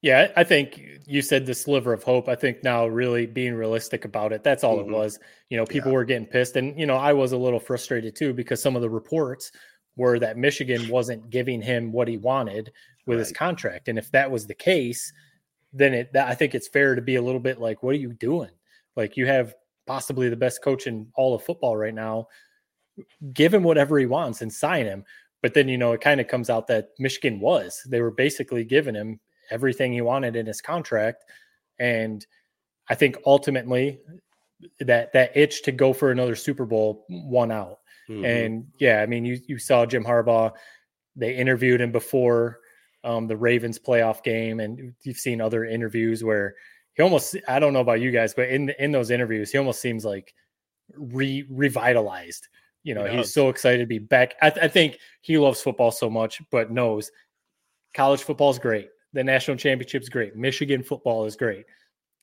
Yeah, I think you said the sliver of hope. I think now really being realistic about it, that's all Mhm. it was. You know, people were getting pissed. And, you know, I was a little frustrated too because some of the reports were that Michigan wasn't giving him what he wanted with his contract. And if that was the case, then it that, I think it's fair to be a little bit like, what are you doing? Like you have possibly the best coach in all of football right now. Give him whatever he wants and sign him. But then, you know, it kind of comes out that Michigan was. They were basically giving him everything he wanted in his contract. And I think ultimately that that itch to go for another Super Bowl won out. Mhm. And yeah, I mean, you you saw Jim Harbaugh. They interviewed him before um, the Ravens playoff game, and you've seen other interviews where he almost I don't know about you guys, but in in those interviews, he almost seems like re revitalized. You know, He he's so excited to be back. I, th- I think he loves football so much, but knows college football is great. The national championship is great. Michigan football is great.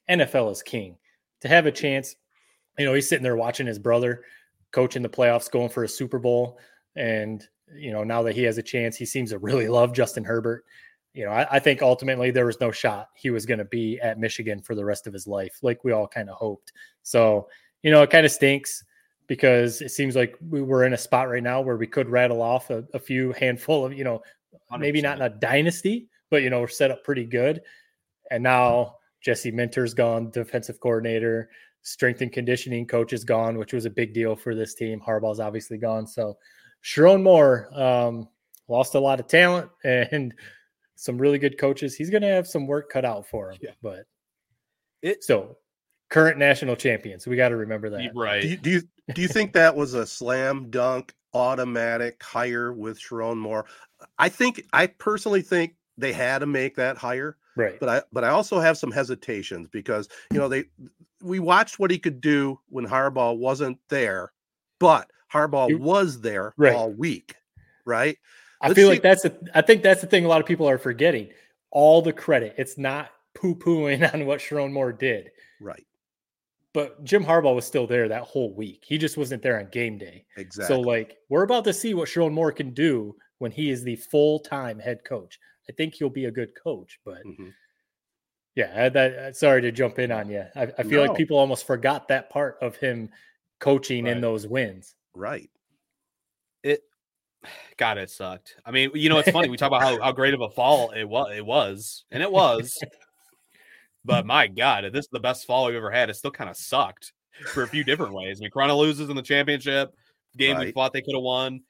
NFL is king. To have a chance, you know, he's sitting there watching his brother coaching the playoffs, going for a Super Bowl. And, you know, now that he has a chance, he seems to really love Justin Herbert. You know, I, I think ultimately there was no shot he was going to be at Michigan for the rest of his life, like we all kind of hoped. So, you know, it kind of stinks because it seems like we were in a spot right now where we could rattle off a, a few handful of, you know, maybe not in a dynasty, but you know, we're set up pretty good. And now Jesse Minter's gone, defensive coordinator, strength and conditioning coach is gone, which was a big deal for this team. Harbaugh's obviously gone. So Sherrone Moore um, lost a lot of talent and some really good coaches. He's going to have some work cut out for him, Yeah. but It- so current national champions. We got to remember that. Right. Do you, do you do you think that was a slam dunk automatic hire with Sherrone Moore? I think I personally think they had to make that hire, Right. but I but I also have some hesitations because you know they we watched what he could do when Harbaugh wasn't there, but Harbaugh was there Right. all week, right? I Let's feel see- like that's the, I think that's the thing a lot of people are forgetting. All the credit. It's not poo pooing on what Sherrone Moore did, Right. but Jim Harbaugh was still there that whole week. He just wasn't there on game day. Exactly. So, like, we're about to see what Sherrone Moore can do when he is the full time head coach. I think he'll be a good coach, but Mhm. Yeah, I, that, uh, sorry to jump in on you. I, I feel No. like people almost forgot that part of him coaching in those wins. Right. it God, it sucked. I mean, you know, it's funny. We talk about how, how great of a fall it was it was, and it was. but my God, if this is the best fall we've ever had, it still kind of sucked for a few different ways. I mean, Corunna loses in the championship game we Right. thought they could have won.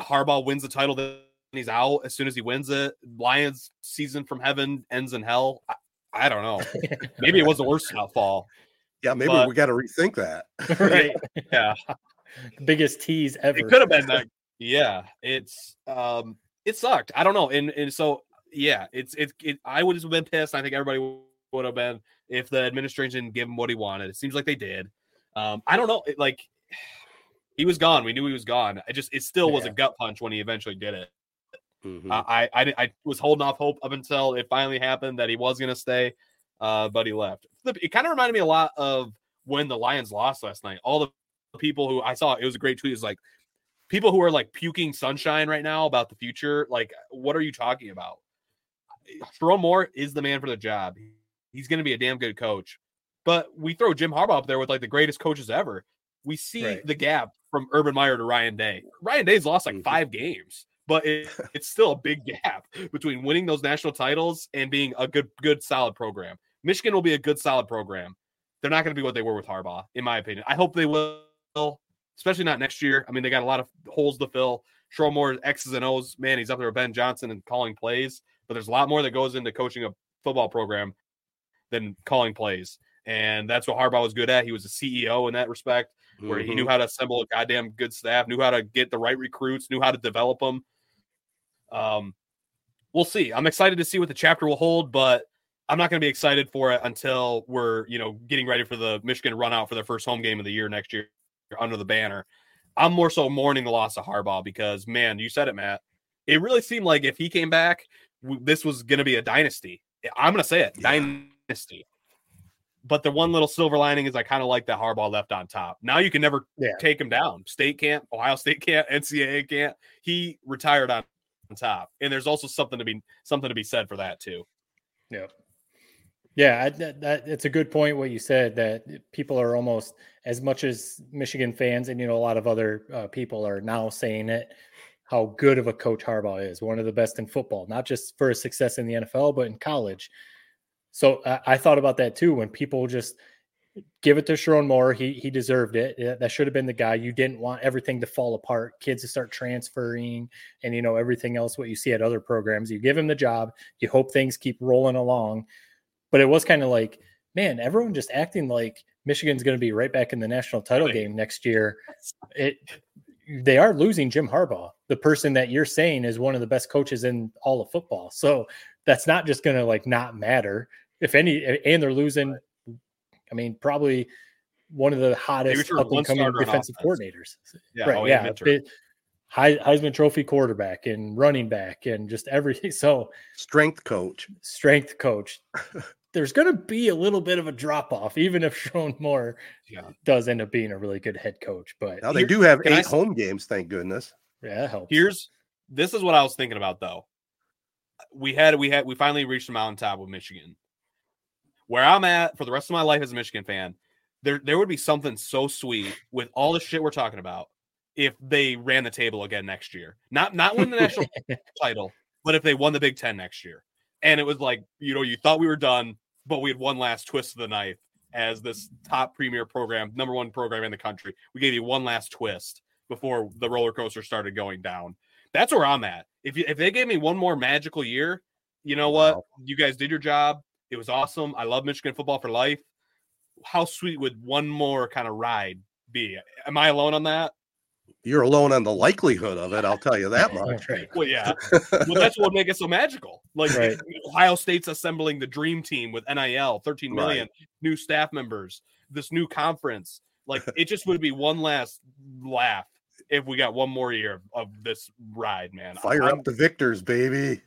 Harbaugh wins the title, then he's out as soon as he wins it. Lions season from heaven ends in hell. I, I don't know. Maybe it was the worst fall. Yeah, maybe But- we got to rethink that. right. Yeah. Biggest tease ever. It could have been that. Yeah, it's um, it sucked. I don't know, and and so yeah, it's it's it. I would have been pissed. I think everybody would have been if the administration didn't give him what he wanted. It seems like they did. Um, I don't know. It, like he was gone. We knew he was gone. I just it still was a gut punch when he eventually did it. Mhm. Uh, I, I I was holding off hope up until it finally happened that he was going to stay, uh, but he left. It kind of reminded me a lot of when the Lions lost last night. All the people who I saw, it was a great tweet. It's like people who are like puking sunshine right now about the future. Like, what are you talking about? Sherrone Moore is the man for the job. He's going to be a damn good coach. But we throw Jim Harbaugh up there with like the greatest coaches ever. We see Right. the gap from Urban Meyer to Ryan Day. Ryan Day's lost like Mhm. five games, but it, it's still a big gap between winning those national titles and being a good, good, solid program. Michigan will be a good, solid program. They're not going to be what they were with Harbaugh, in my opinion. I hope they will, especially not next year. I mean, they got a lot of holes to fill. Sherrone Moore X's and O's, man, he's up there with Ben Johnson and calling plays, but there's a lot more that goes into coaching a football program than calling plays. And that's what Harbaugh was good at. He was a CEO in that respect, where he Mhm. knew how to assemble a goddamn good staff, knew how to get the right recruits, knew how to develop them. Um, we'll see. I'm excited to see what the chapter will hold, but I'm not going to be excited for it until we're, you know, getting ready for the Michigan run out for their first home game of the year next year under the banner. I'm more so mourning the loss of Harbaugh because, man, you said it, Matt. It really seemed like if he came back, this was going to be a dynasty. I'm going to say it, Yeah. dynasty. But the one little silver lining is I kind of like that Harbaugh left on top. Now you can never Yeah. take him down. State can't, Ohio State can't, NCAA can't. He retired on top, and there's also something to be something to be said for that too. Yep. Yeah, I, that, that it's a good point what you said that people are almost as much as Michigan fans and you know a lot of other uh, people are now saying it how good of a coach Harbaugh is, one of the best in football, not just for his success in the NFL but in college. So I, I thought about that too when people just give it to Sherrone Moore. He he deserved it. That should have been the guy. You didn't want everything to fall apart, kids to start transferring, and you know everything else what you see at other programs. You give him the job. You hope things keep rolling along but it was kind of like, man, everyone just acting like Michigan's going to be right back in the national title game next year. It they are losing Jim Harbaugh, the person that you're saying is one of the best coaches in all of football. So that's not just going to like not matter. If any, and they're losing. I mean, probably one of the hottest returned up and coming defensive coordinators. Yeah, right. oh, yeah. Minter. Heisman Trophy quarterback and running back and just everything. So Strength coach. strength coach, there's going to be a little bit of a drop off, even if Sherrone Moore Yeah. does end up being a really good head coach. But Now they do have can I eight home games, thank goodness. yeah, that helps. Here's this is what I was thinking about though. We had we had we finally reached the mountaintop with Michigan. Where I'm at for the rest of my life as a Michigan fan, there there would be something so sweet with all the shit we're talking about if they ran the table again next year. Not not win the national title, but if they won the Big Ten next year. And it was like, you know, you thought we were done, but we had one last twist of the knife as this top premier program, number one program in the country. We gave you one last twist before the roller coaster started going down. That's where I'm at. If you, if they gave me one more magical year, you know what? Wow. You guys did your job. It was awesome. I love Michigan football for life. how sweet would one more kind of ride be? Am I alone on that? You're alone on the likelihood of it. I'll tell you that much. right. Well, yeah. well, that's what would make it so magical. Like Right. Ohio State's assembling the dream team with NIL, 13 million new staff members, this new conference. Like it just would be one last laugh if we got one more year of, of this ride, man. Fire I'm- up the victors, baby.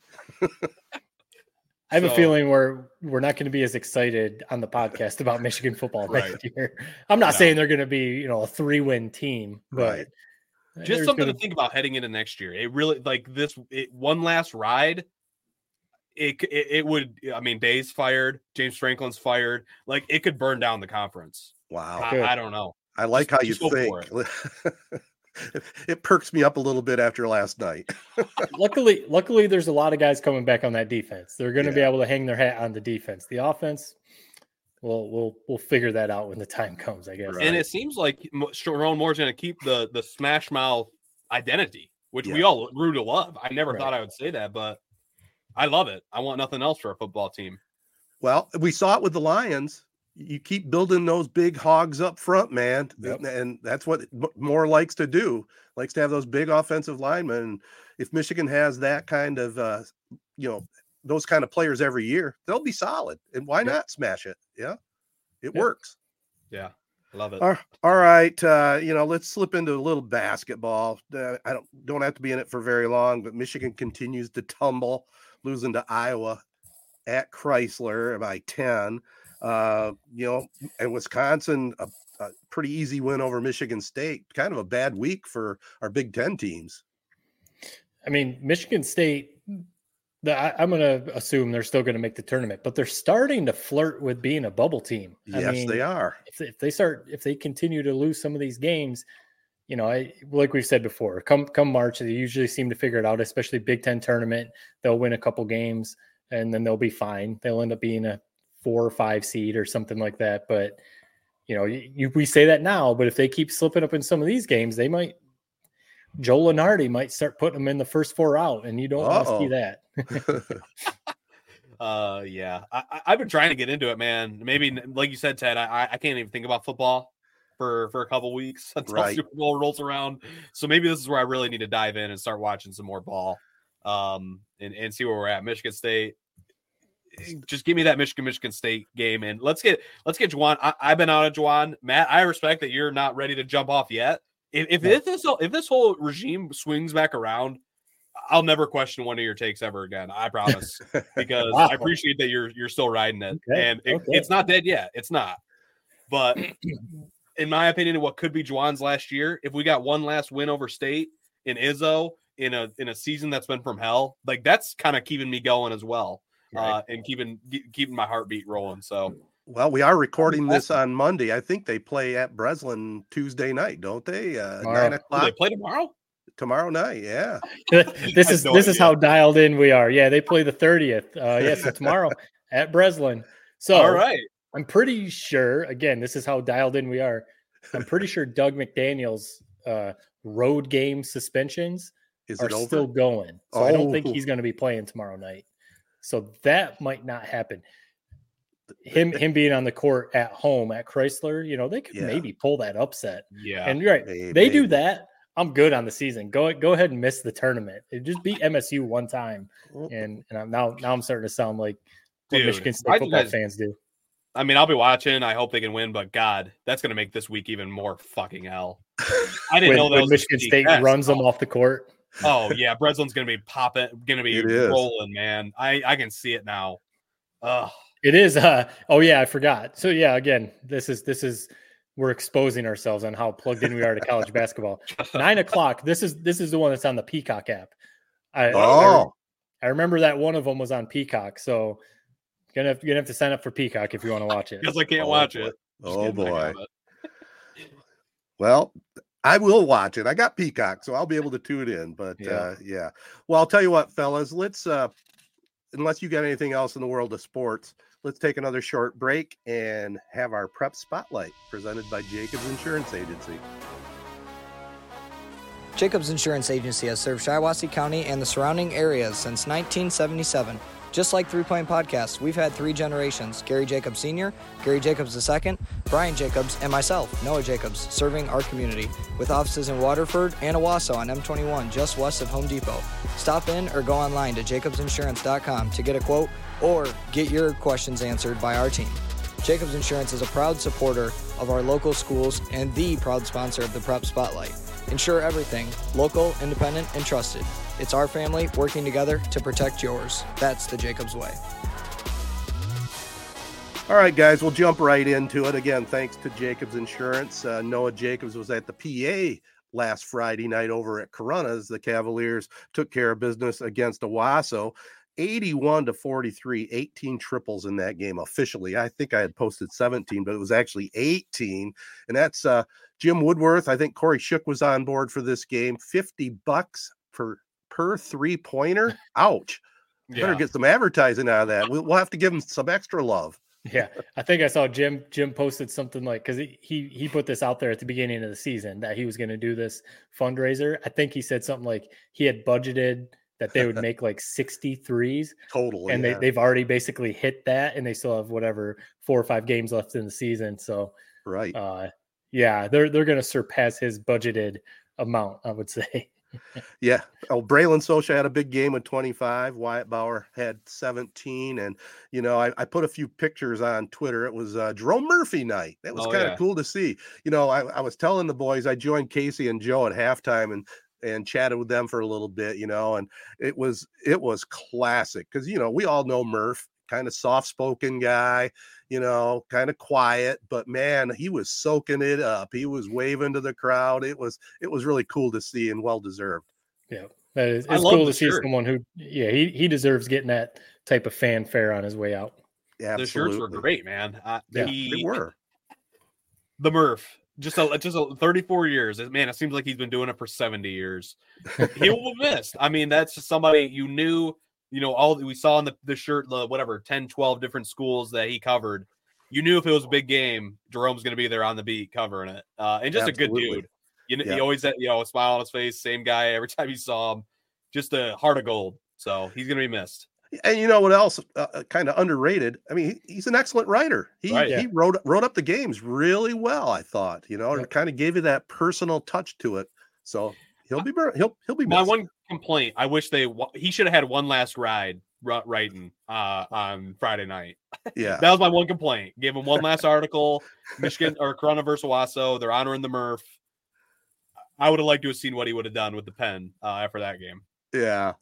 I have a feeling we're we're not going to be as excited on the podcast about Michigan football Right. next year. I'm not No. saying they're going to be you know a three win team, Right. but just something gonna- to think about heading into next year. It really like this it, one last ride. It, c- it it would. I mean, Day's fired. James Franklin's fired. Like it could burn down the conference. Wow. I, I don't know. I like Just- how you just think. it perks me up a little bit after last night. luckily, luckily, there's a lot of guys coming back on that defense. They're going to be able to hang their hat on the defense. The offense, we'll we'll we'll figure that out when the time comes. I guess. Right. And it seems like Mo- Sherrone Moore's going to keep the the Smash Mouth identity, which we all grew to love. I never Right. thought I would say that, but I love it. I want nothing else for a football team. Well, we saw it with the Lions. You keep building those big hogs up front, man, Yep. and that's what Moore likes to do. Likes to have those big offensive linemen. And if Michigan has that kind of, uh, you know, those kind of players every year, they'll be solid. And why not smash it? Yeah, it Yeah. works. Yeah, I love it. All all right, uh, you know, let's slip into a little basketball. Uh, I don't don't have to be in it for very long, but Michigan continues to tumble, losing to Iowa at Chrysler by ten. Uh, you know, and Wisconsin a, a pretty easy win over Michigan State. Kind of a bad week for our Big Ten teams. I mean, Michigan State. The, I, I'm going to assume they're still going to make the tournament, but they're starting to flirt with being a bubble team. I Yes, mean, they are. if they, if they start if they continue to lose some of these games, you know, I like we've said before, come come March, they usually seem to figure it out, especially Big Ten tournament. They'll win a couple games and then they'll be fine. They'll end up being a four or five seed or something like that. But you know, you, you we say that now, but if they keep slipping up in some of these games, they might Joe Lunardi might start putting them in the first four out, and you don't want to see that. Uh, yeah, I, I- I've been trying to get into it, man. Maybe, like you said, Ted, I, I- I can't even think about football for for a couple weeks until Right. Super Bowl rolls around. So maybe this is where I really need to dive in and start watching some more ball, um, and and see where we're at. Michigan State, just give me that Michigan Michigan State game, and let's get let's get Juwan. I, I've been out of Juwan, Matt. I respect that you're not ready to jump off yet. If if, if this if this whole regime swings back around, I'll never question one of your takes ever again. I promise because Wow. I appreciate that you're you're still riding it, Okay, and it, okay. it's not dead yet. It's not, but in my opinion, what could be Juwan's last year, if we got one last win over State in Izzo in a in a season that's been from hell, like that's kind of keeping me going as well, uh, and keeping keeping my heartbeat rolling. So Well, we are recording this on Monday. I think they play at Breslin Tuesday night, don't they? Uh, Tomorrow. nine do o'clock they play tomorrow? tomorrow night. Yeah. this is no this is how dialed in we are. Yeah, they play the 30th. Uh yeah, so tomorrow at Breslin. So All right, I'm pretty sure again, this is how dialed in we are. I'm pretty sure Dug McDaniel's uh road game suspensions Is are still going. So I don't think Oh. he's going to be playing tomorrow night. So that might not happen. Him him being on the court at home at Chrysler, you know, they could Yeah. maybe pull that upset. yeah, And you're right. Maybe, They do that. I'm good on the season. Go go ahead and miss the tournament. It just beat MSU one time, and and I'm now now I'm starting to sound like what Dude, Michigan State why'd you football guys- fans do. I mean, I'll be watching. I hope they can win, but God, that's gonna make this week even more fucking hell. I didn't When, know that when was Michigan. State runs them oh. off the court. Oh yeah, Breslin's gonna be popping, gonna be rolling, man. I I can see it now. Ugh. It is. Uh, oh yeah, I forgot. So yeah, again, this is this is we're exposing ourselves on how plugged in we are to college basketball. Nine o'clock. This is this is the one that's on the Peacock app. I, I- Oh, I remember that one of them was on Peacock. So gonna have, gonna have to sign up for Peacock if you want to watch it. Because I can't Oh, watch boy. it. Just oh boy. Well, I will watch it. I got Peacock, so I'll be able to tune in. But Yeah. uh, yeah. Well, I'll tell you what, fellas. Let's uh, unless you got anything else in the world of sports, let's take another short break and have our prep spotlight presented by Jacobs Insurance Agency. Jacobs Insurance Agency has served Shiawassee County and the surrounding areas since 1977. Just like Three Point Podcasts, we've had three generations Gary Jacobs Sr., Gary Jacobs II, Brian Jacobs, and myself, Noah Jacobs, serving our community with offices in Waterford and Owosso on M21, just west of Home Depot. Stop in or go online to jacobsinsurance.com to get a quote or get your questions answered by our team. Jacobs Insurance is a proud supporter of our local schools and the proud sponsor of the Prep Spotlight. Insure everything, local, independent, and trusted. It's our family working together to protect yours. That's the Jacobs way. All right, guys, we'll jump right into it. Again, thanks to Jacobs Insurance. Uh, Noah Jacobs was at the PA last Friday night over at Corunna's. The Cavaliers took care of business against Owosso. 81 to 43, 18 triples in that game officially. I think I had posted 17, but it was actually 18. And that's uh, Jim Woodworth. I think Kori Shook was on board for this game. 50 bucks per per three pointer. Ouch. Yeah. Better get some advertising out of that. We'll, we'll have to give him some extra love. Yeah, I think I saw Jim. Jim posted something like because he he put this out there at the beginning of the season that he was going to do this fundraiser. I think he said something like he had budgeted that they would make like 63s total and yeah. they, they've already basically hit that and they still have whatever four or five games left in the season so right. uh yeah they're they're gonna surpass his budgeted amount i would say. Yeah. Oh braylon Sosha had a big game with 25 wyatt bauer had 17 and you know i, I put a few pictures on twitter. It was uh, jerome murphy night. That was oh, kind of yeah. cool to see. You know I, I was telling the boys i joined casey and joe at halftime and and chatted with them for a little bit, you know, and it was it was classic because you know we all know Murph, kind of soft spoken guy, you know, kind of quiet, but man, he was soaking it up. He was waving to the crowd. It was it was really cool to see and well deserved. Yeah, that is it's cool to see someone who yeah he he deserves getting that type of fanfare on his way out. Yeah, the shirts were great, man. Uh, yeah, he, they were. The Murph, just a just a 34 years. Man, it seems like he's been doing it for 70 years. he will be missed. I mean, that's just somebody you knew, you know, all we saw in the, the shirt, the whatever, 10, 12 different schools that he covered. You knew if it was a big game, Jerome's going to be there on the beat covering it. Uh, and just Absolutely. a good dude. You know, yeah. he always had, you know, a smile on his face, same guy every time you saw him. Just a heart of gold. So he's going to be missed. And you know what else? Uh, uh kind of underrated. I mean, he, he's an excellent writer. He right, yeah. he wrote wrote up the games really well. I thought, you know, and kind of gave you that personal touch to it. So he'll be he'll he'll be. My one complaint: I wish they he should have had one last ride writing uh, on Friday night. Yeah, that was my one complaint. Give him one last article. Michigan or Corunna versus Owosso. They're honoring the Murph. I would have liked to have seen what he would have done with the pen uh, after that game. Yeah.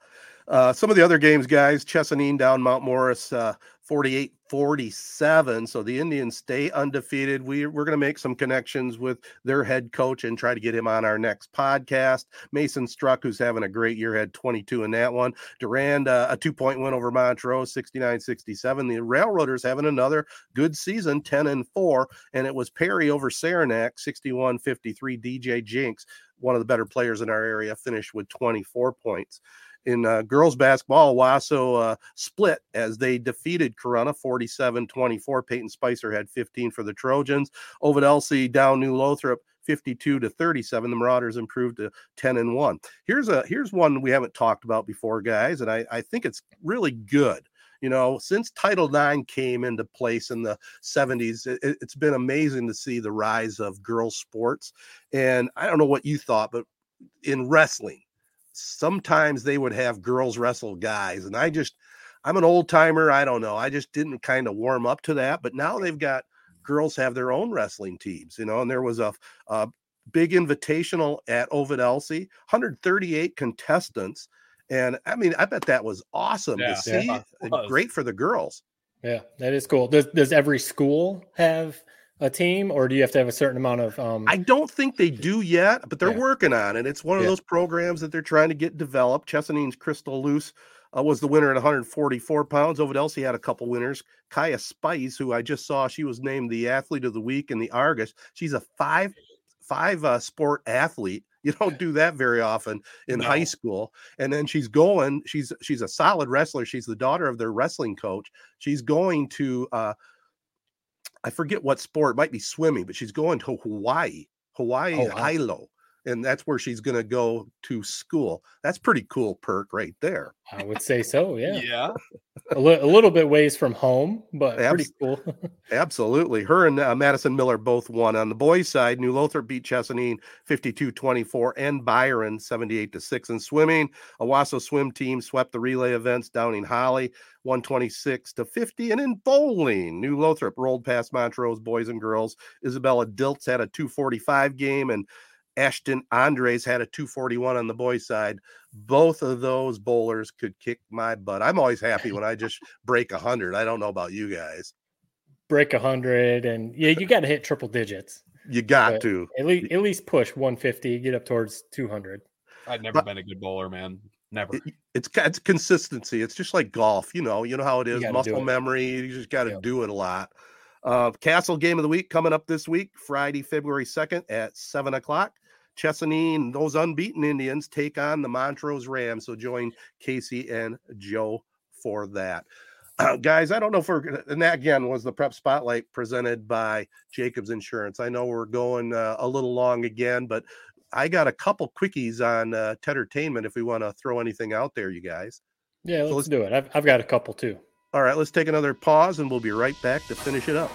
Uh, some of the other games, guys, Chesaning down Mount Morris, uh, 48 47. So the Indians stay undefeated. We, we're going to make some connections with their head coach and try to get him on our next podcast. Mason Struck, who's having a great year, had 22 in that one. Durand, uh, a two point win over Montrose, 69 67. The Railroaders having another good season, 10 and 4. And it was Perry over Saranac, 61 53. DJ Jinks, one of the better players in our area, finished with 24 points in uh, girls basketball, Owosso uh, split as they defeated Corunna 47 24. Peyton Spicer had 15 for the Trojans. Ovid Elsie down New Lothrop 52 to 37. The Marauders improved to 10 and 1. Here's a here's one we haven't talked about before, guys, and I, I think it's really good. You know, since Title IX came into place in the 70s, it, it's been amazing to see the rise of girls' sports. And I don't know what you thought, but in wrestling, sometimes they would have girls wrestle guys. And I just, I'm an old timer. I don't know. I just didn't kind of warm up to that. But now they've got girls have their own wrestling teams, you know, and there was a, a big invitational at Ovid Elsie, 138 contestants. And I mean, I bet that was awesome yeah, to see. Yeah, Great for the girls. Yeah, that is cool. Does does every school have a team, or do you have to have a certain amount of? Um... I don't think they do yet, but they're yeah. working on it. It's one of yeah. those programs that they're trying to get developed. Chesaning's Crystal Loose uh, was the winner at 144 pounds. Ovid Elsie had a couple winners. Kaya Spice, who I just saw, she was named the athlete of the week in the Argus. She's a five five uh, sport athlete. You don't do that very often in no. high school. And then she's going. She's she's a solid wrestler. She's the daughter of their wrestling coach. She's going to. Uh, I forget what sport, might be swimming, but she's going to Hawaii, Hawaii, oh, wow. Hilo. And that's where she's going to go to school. That's pretty cool perk right there. I would say so. Yeah. Yeah. a, li- a little bit ways from home, but Abs- pretty cool. Absolutely. Her and uh, Madison Miller both won. On the boys' side, New Lothrop beat Chesaning 52 24 and Byron 78 to 6. In swimming, Owosso swim team swept the relay events down in Holly 126 to 50. And in bowling, New Lothrop rolled past Montrose boys and girls. Isabella Diltz had a 245 game and Ashton Andres had a 241 on the boys' side. Both of those bowlers could kick my butt. I'm always happy when I just break 100. I don't know about you guys. Break a hundred, and yeah, you got to hit triple digits. You got But to. At least, at least push 150, get up towards 200. I've never But- been a good bowler, man. Never. It- It's it's consistency. It's just like golf, you know. You know how it is. gotta Muscle it. memory. You just got to Yep. do it a lot. Uh, Castle game of the week coming up this week, Friday, February second at seven o'clock. Chesaning, those unbeaten Indians take on the Montrose Rams. So join Casey and Joe for that. Uh, guys, I don't know if we're and that again was the prep spotlight presented by Jacobs Insurance. I know we're going uh, a little long again, but I got a couple quickies on uh, Tedertainment if we want to throw anything out there, you guys. Yeah, let's, let's- do it. I've, I've got a couple too. All right, let's take another pause and we'll be right back to finish it up.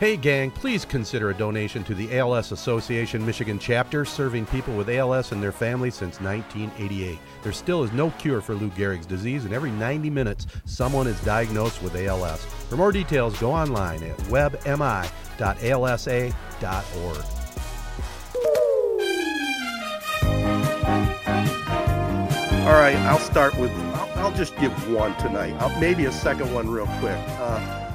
Hey, gang, please consider a donation to the ALS Association Michigan chapter, serving people with ALS and their families since 1988. There still is no cure for Lou Gehrig's disease, and every 90 minutes, someone is diagnosed with ALS. For more details, go online at webmi.alsa.org. All right, I'll start with, I'll, I'll just give one tonight. I'll, maybe a second one real quick. Uh,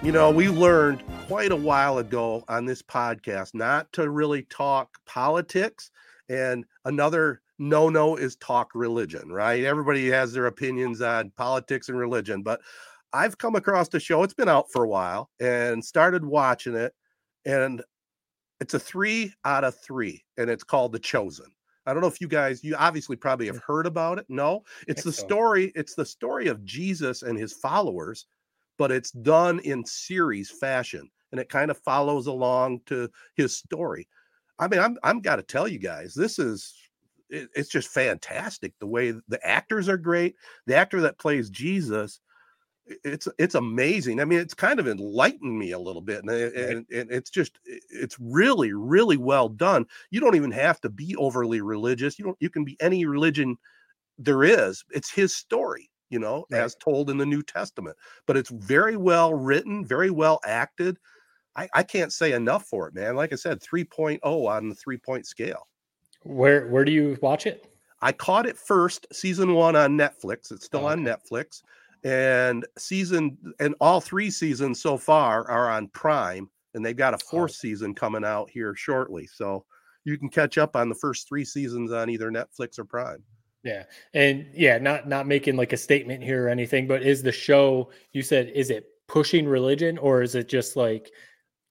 you know, we learned quite a while ago on this podcast not to really talk politics. And another no no is talk religion, right? Everybody has their opinions on politics and religion, but I've come across the show. It's been out for a while and started watching it. And it's a three out of three, and it's called The Chosen. I don't know if you guys, you obviously probably have heard about it. No, it's the story. It's the story of Jesus and his followers, but it's done in series fashion, and it kind of follows along to his story. I mean, I'm I'm got to tell you guys, this is it, it's just fantastic. The way the actors are great. The actor that plays Jesus, it's it's amazing. I mean, it's kind of enlightened me a little bit, and, and, and it's just it's really really well done. You don't even have to be overly religious. You don't. You can be any religion there is. It's his story, you know, Right. as told in the New Testament. But it's very well written, very well acted. I, I can't say enough for it, man. Like I said, 3.0 on the three point scale. Where where do you watch it? I caught it first, season one on Netflix. It's still oh, on Netflix. And season and all three seasons so far are on Prime, and they've got a oh, fourth season coming out here shortly. So you can catch up on the first three seasons on either Netflix or Prime. Yeah. And yeah, not not making like a statement here or anything, but is the show you said is it pushing religion or is it just like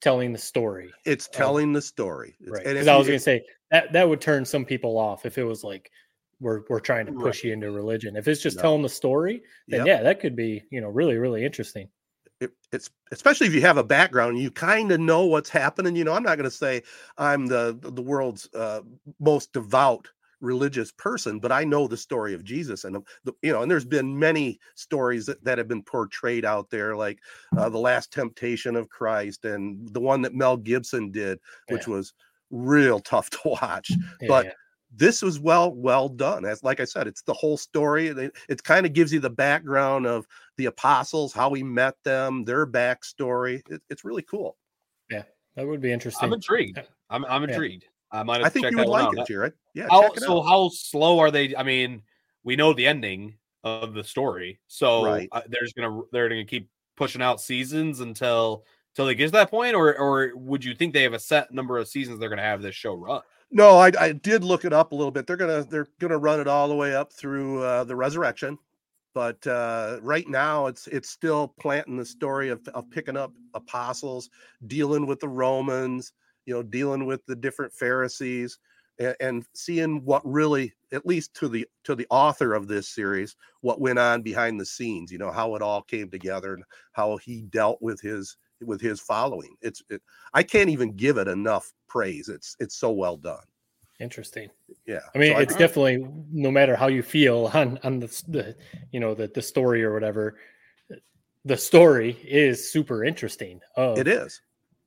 telling the story? It's telling the story. It's- Right. Because I was gonna say that that would turn some people off if it was like we're we're trying to Right. push you into religion. If it's just No. telling the story, then Yep. yeah, that could be, you know, really, really interesting. it, it's especially if you have a background you kind of know what's happening you know i'm not going to say i'm the the world's uh, most devout religious person but i know the story of jesus and um, the, you know and there's been many stories that, that have been portrayed out there like uh, mm-hmm. the last temptation of christ and the one that mel gibson did which Yeah. was real tough to watch Yeah, but yeah. this was well well done as like i said it's the whole story it, it kind of gives you the background of the apostles how he met them their backstory it, it's really cool Yeah, that would be interesting. I'm intrigued. Uh, I'm I'm Yeah. I might. Have i think check you would like out. it jared yeah How check it so? out. How slow are they? I mean, we know the ending of the story, so Right. uh, there's gonna they're gonna keep pushing out seasons until until they get to that point, or or would you think they have a set number of seasons they're gonna have this show run? no I, I did look it up a little bit they're gonna they're gonna run it all the way up through uh, the resurrection but uh, right now it's it's still planting the story of, of picking up apostles dealing with the romans you know dealing with the different pharisees and, and seeing what really at least to the to the author of this series what went on behind the scenes you know how it all came together and how he dealt with his with his following. It's it, I can't even give it enough praise. It's it's so well done. Interesting. Yeah. I mean, So it's definitely no matter how you feel on on the, the you know the the story or whatever. The story is super interesting. Of it is.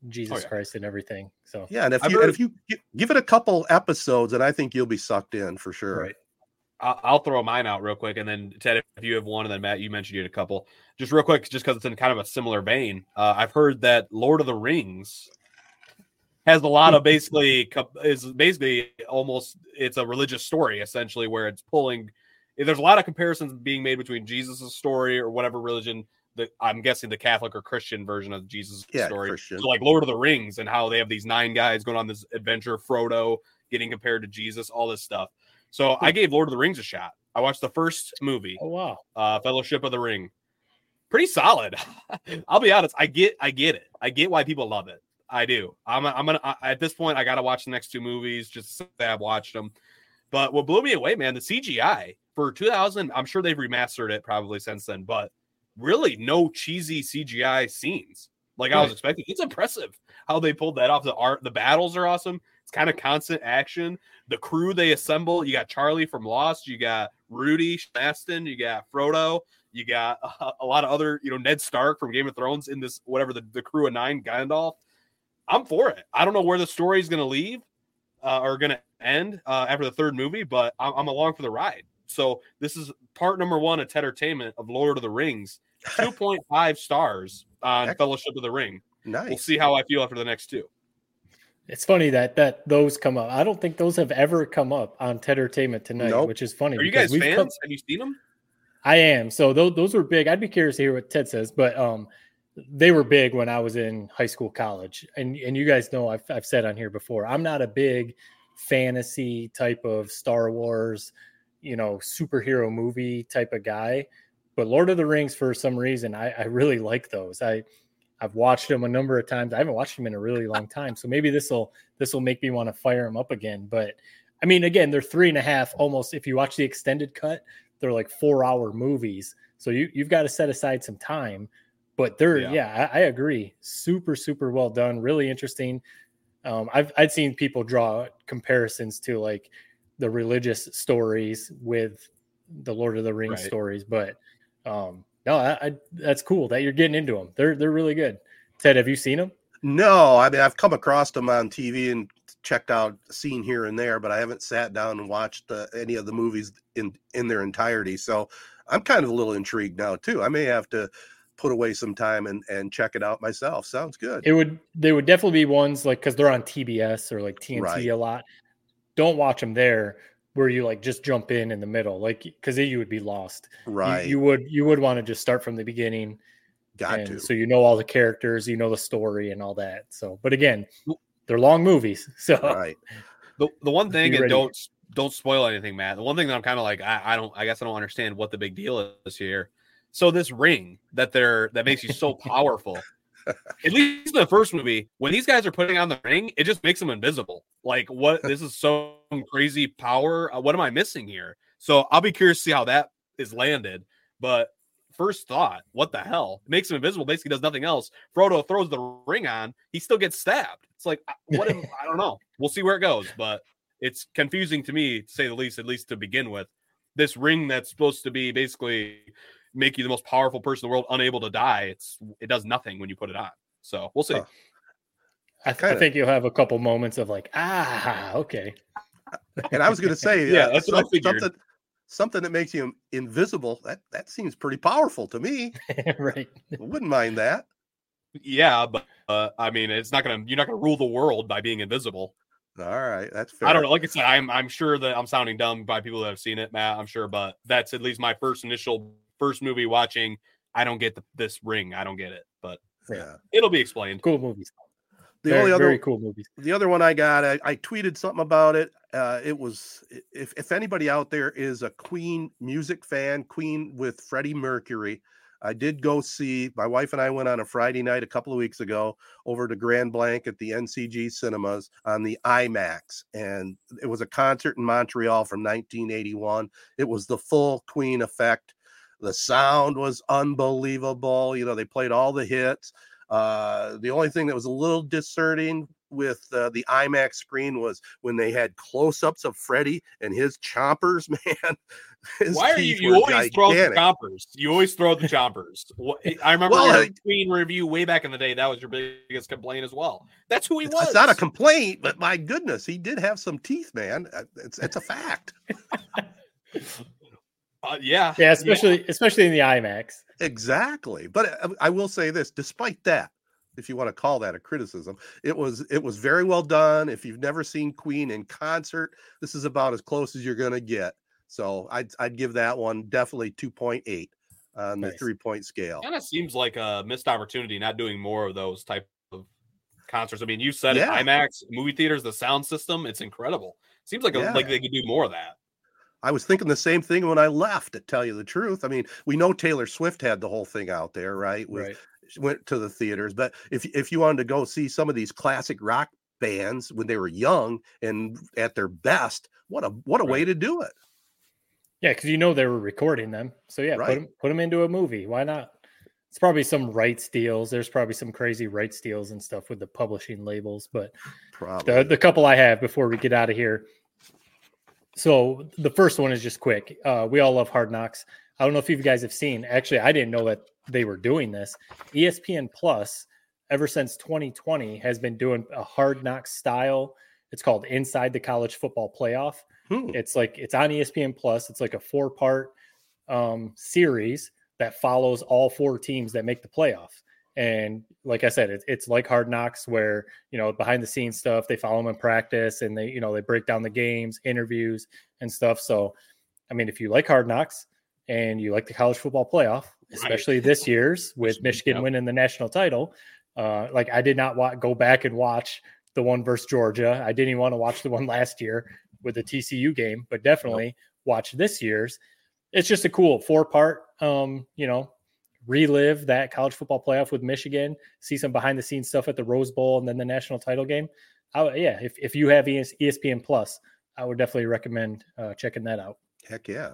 Jesus Oh, yeah. Christ and everything. So Yeah, and if I've you and if you give it a couple episodes, and I think you'll be sucked in for sure. Right. I- I'll throw mine out real quick, and then Ted, if you have one, and then Matt, you mentioned you had a couple. Just real quick, just because it's in kind of a similar vein. Uh, I've heard that Lord of the Rings has a lot of basically co- is basically almost it's a religious story essentially where it's pulling. There's a lot of comparisons being made between Jesus' story or whatever religion that I'm guessing the Catholic or Christian version of Jesus' Yeah, story. Christian. So like Lord of the Rings and how they have these nine guys going on this adventure, Frodo getting compared to Jesus, all this stuff. So I gave Lord of the Rings a shot. I watched the first movie, oh wow. uh, Fellowship of the Ring. Pretty solid. I'll be honest. I get, I get it. I get why people love it. I do. I'm, I'm gonna I, at this point. I gotta watch the next two movies just to say I've watched them. But what blew me away, man, the CGI for 2000. I'm sure they've remastered it probably since then, but really no cheesy CGI scenes like I was expecting. It's impressive how they pulled that off. The art, the battles are awesome. It's kind of constant action. The crew they assemble. You got Charlie from Lost. You got Rudy Astin. You got Frodo. You got a, a lot of other, you know, Ned Stark from Game of Thrones in this whatever the, the crew of nine Gandalf. I'm for it. I don't know where the story is going to leave uh, or going to end uh, after the third movie, but I'm, I'm along for the ride. So this is part number one of Tedertainment of Lord of the Rings. 2.5 stars on Heck. Fellowship of the Ring. Nice. We'll see how I feel after the next two. It's funny that that those come up. I don't think those have ever come up on Tedertainment Tonight, Nope. which is funny. Are you guys we've fans? come- Have you seen them? I am. So those those were big. I'd be curious to hear what Ted says, but um, they were big when I was in high school, college, and and you guys know I've I've said on here before. I'm not a big fantasy type of Star Wars, you know, superhero movie type of guy, but Lord of the Rings for some reason I I really like those. I I've watched them a number of times. I haven't watched them in a really long time, so maybe this will this will make me want to fire them up again. But I mean, again, they're three and a half almost. If you watch the extended cut, they're like four hour movies, so you you've got to set aside some time. But they're Yeah. yeah, I, I agree, super super well done, really interesting. Um, I've I'd seen people draw comparisons to like the religious stories with the Lord of the Rings Right. stories, but um, no, I, I, that's cool that you're getting into them. They're they're really good. Ted, have you seen them? No, I mean I've come across them on TV and checked out a scene here and there, but I haven't sat down and watched uh, any of the movies in in their entirety. So I'm kind of a little intrigued now too. I may have to put away some time and and check it out myself. Sounds good. It would they would definitely be ones like because they're on TBS or like TNT Right. a lot. Don't watch them there where you like just jump in in the middle, like because you would be lost. Right. You, would you would want to just start from the beginning, Got and to. so you know all the characters, you know the story and all that. So, but again, they're long movies, so right. The the one thing, Be and don't don't spoil anything, Matt. The one thing that I'm kind of like, I, I don't, I guess I don't understand what the big deal is here. So this ring that they're that makes you so powerful. At least in the first movie, when these guys are putting on the ring, it just makes them invisible. Like, what? This is so crazy power. Uh, what am I missing here? So I'll be curious to see how that is landed. But first thought, what the hell? Makes him invisible. Basically, does nothing else. Frodo throws the ring on. He still gets stabbed. It's like, what? Am, I don't know. We'll see where it goes. But it's confusing to me, to say the least. At least to begin with, this ring that's supposed to be basically make you the most powerful person in the world, unable to die. It's it does nothing when you put it on. So we'll see. Huh. I, th- I Kinda. think you'll have a couple moments of like, ah, okay, And I was going to say, Yeah, uh, that's what I some- figured. something something that makes you invisible. That that seems pretty powerful to me. right. Wouldn't mind that. Yeah, but uh, I mean, it's not gonna. You're not gonna rule the world by being invisible. All right, that's fair. I don't know. Like I said, I'm I'm sure that I'm sounding dumb by people that have seen it, Matt. I'm sure, but that's at least my first initial first movie watching. I don't get the, this ring. I don't get it, but Yeah. it'll be explained. Cool movies. The very, only other very cool movies. the other one I got, I, I tweeted something about it. Uh, it was if if anybody out there is a Queen music fan, Queen with Freddie Mercury. I did go see my wife and I went on a Friday night a couple of weeks ago over to Grand Blanc at the NCG Cinemas on the IMAX, and it was a concert in Montreal from 1981. It was the full Queen effect. The sound was unbelievable. You know, they played all the hits. Uh, the only thing that was a little discerning with uh, the IMAX screen was when they had close-ups of Freddy and his chompers. Man, his Why are you? You always throw the gigantic. chompers. You always throw the chompers. I remember Well, Queen review way back in the day. That was your biggest complaint as well. That's who he was. It's not a complaint, but my goodness, he did have some teeth, man. Uh, It's it's a fact. Uh, yeah, Yeah, especially especially in the IMAX. Exactly. But uh, I will say this, despite that, if you want to call that a criticism, it was it was very well done. If you've never seen Queen in concert, this is about as close as you're going to get. So I'd I'd give that one definitely 2.8 on the 3-point scale. Kind of seems like a missed opportunity not doing more of those type of concerts. I mean, you said Yeah. it, IMAX movie theaters, the sound system, it's incredible. Seems like a, Yeah. like they could do more of that. I was thinking the same thing when I left, to tell you the truth. I mean, we know Taylor Swift had the whole thing out there, right? With Right. went to the theaters. But if if you wanted to go see some of these classic rock bands when they were young and at their best, what a what a way to do it. Yeah, because you know they were recording them. So yeah, put them put them into a movie. Why not? It's probably some rights deals. There's probably some crazy rights deals and stuff with the publishing labels. But Probably. the the couple I have before we get out of here. So the first one is just quick. Uh, we all love Hard Knocks. I don't know if you guys have seen. Actually, I didn't know that they were doing this. ESPN Plus, ever since 2020, has been doing a Hard Knocks style. It's called Inside the College Football Playoff. Hmm. It's like it's on ESPN Plus. It's like a four part um, series that follows all four teams that make the playoffs. And like I said, it's it's like Hard Knocks, where you know behind the scenes stuff. They follow them in practice, and they you know they break down the games, interviews, and stuff. So, I mean, if you like Hard Knocks and you like the college football playoff, especially this year's with Michigan Yep. winning the national title, uh, like I did not want go back and watch the one versus Georgia. I didn't even want to watch the one last year with the TCU game, but definitely watch this year's. It's just a cool four part, um, you know, relive that college football playoff with Michigan, see some behind the scenes stuff at the Rose Bowl and then the national title game. I, yeah, if, if you have ESPN Plus, I would definitely recommend uh, checking that out. Heck yeah.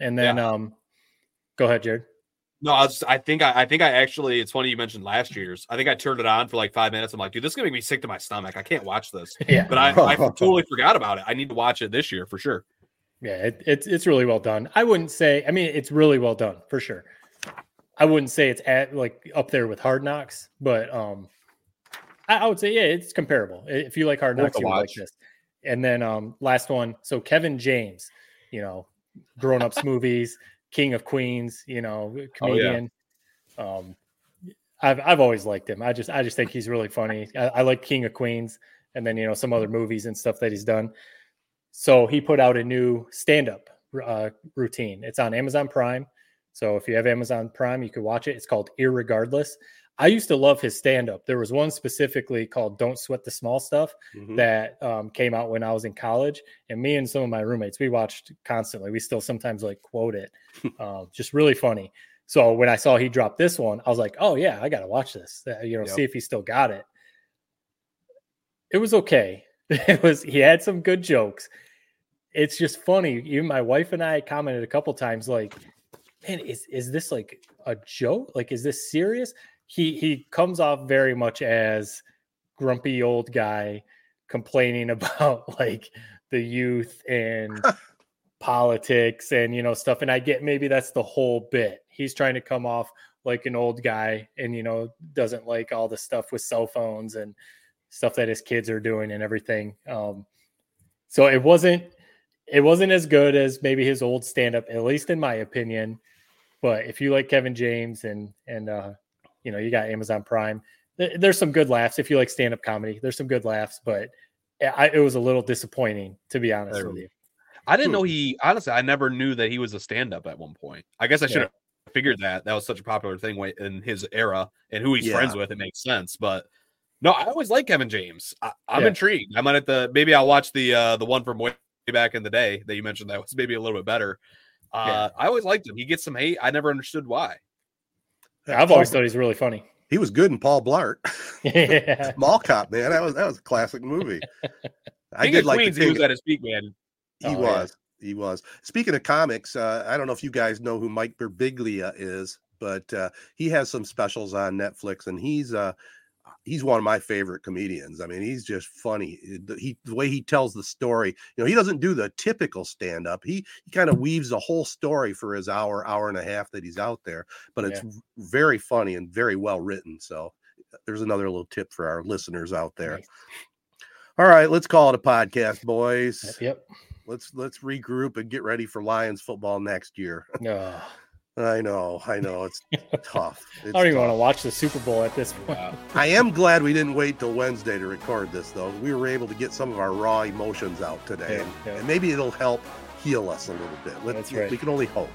And then, um, go ahead, Jared. No, I, was, I think I, I think I actually. It's funny you mentioned last year's. I think I turned it on for like five minutes. I'm like, dude, this is gonna make me sick to my stomach. I can't watch this. Yeah. But I, I totally forgot about it. I need to watch it this year for sure. Yeah, it, it's it's really well done. I wouldn't say. I mean, it's really well done for sure. I wouldn't say it's at like up there with Hard Knocks, but um, I, I would say yeah, it's comparable. If you like Hard Knocks, you like this. And then um, last one. So Kevin James, you know, grown ups movies, King of Queens, you know, Oh, comedian. Um, I've I've always liked him. I just I just think he's really funny. I, I like King of Queens, and then you know some other movies and stuff that he's done. So he put out a new stand-up uh, routine. It's on Amazon Prime. So if you have Amazon Prime, you could watch it. It's called Irregardless. I used to love his stand-up. There was one specifically called "Don't Sweat the Small Stuff" Mhm. that um, came out when I was in college, and me and some of my roommates we watched constantly. We still sometimes like quote it. um, just really funny. So when I saw he dropped this one, I was like, "Oh yeah, I got to watch this. Uh, you know, Yep. see if he still got it." It was okay. It was. He had some good jokes. It's just funny. Even my wife and I commented a couple times, like, "Man, is is this like a joke? Like, is this serious?" He he comes off very much as grumpy old guy complaining about like the youth and politics and you know stuff and i get maybe that's the whole bit he's trying to come off like an old guy and you know doesn't like all the stuff with cell phones and stuff that his kids are doing and everything um so it wasn't it wasn't as good as maybe his old stand up at least in my opinion but if you like kevin james and and uh you know you got amazon prime th- there's some good laughs if you like stand up comedy there's some good laughs but I, it was a little disappointing to be honest with you I didn't Hmm. know he honestly. I never knew that he was a stand-up at one point. I guess I should have figured that. That was such a popular thing in his era and who he's friends with. It makes sense, but no, I always like Kevin James. I, I'm Yeah. intrigued. I might have to maybe I'll watch the uh the one from way back in the day that you mentioned that was maybe a little bit better. Uh I always liked him. He gets some hate. I never understood why. i've always thought he's really funny He was good in Paul Blart. yeah Mall Cop, man. That was that was a classic movie. I King did like Queens, the he was at his peak, man. He Oh, yeah. was. He was. Speaking of comics, uh, I don't know if you guys know who Mike Birbiglia is. but uh, he has some specials on Netflix, and he's uh he's one of my favorite comedians. I mean, he's just funny. Eh, he the way he tells the story, you know, he doesn't do the typical stand up. He he kind of weaves a whole story for his hour, hour and a half that he's out there, but it's Yeah. very funny and very well written. So uh, there's another little tip for our listeners out there. Nice. All right, let's call it a podcast, boys. Yep. Let's let's regroup and get ready for Lions football next year. No. I know, I know, it's tough. I don't even tough. want to watch the Super Bowl at this point. I am glad we didn't wait till Wednesday to record this, though. We were able to get some of our raw emotions out today, Yeah, and, yeah. and maybe it'll help heal us a little bit. Let's, That's right. We can only hope.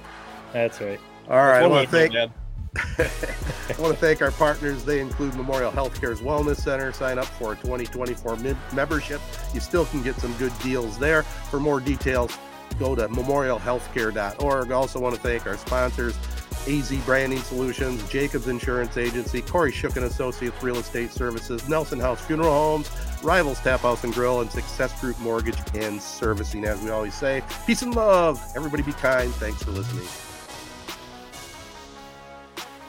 That's right. All right, I want to thank do I want to thank our partners. They include Memorial Healthcare's Wellness Center. Sign up for a 2024 membership. You still can get some good deals there. For more details, go to memorialhealthcare.org. I also want to thank our sponsors. AZee Branding Solutions, Jacobs Insurance Agency, Kori Shook and Associates Real Estate Services, Nelson House Funeral Homes, Rivals Tap House and Grill, and Success Group Mortgage and Servicing. As we always say, peace and love. Everybody be kind. Thanks for listening.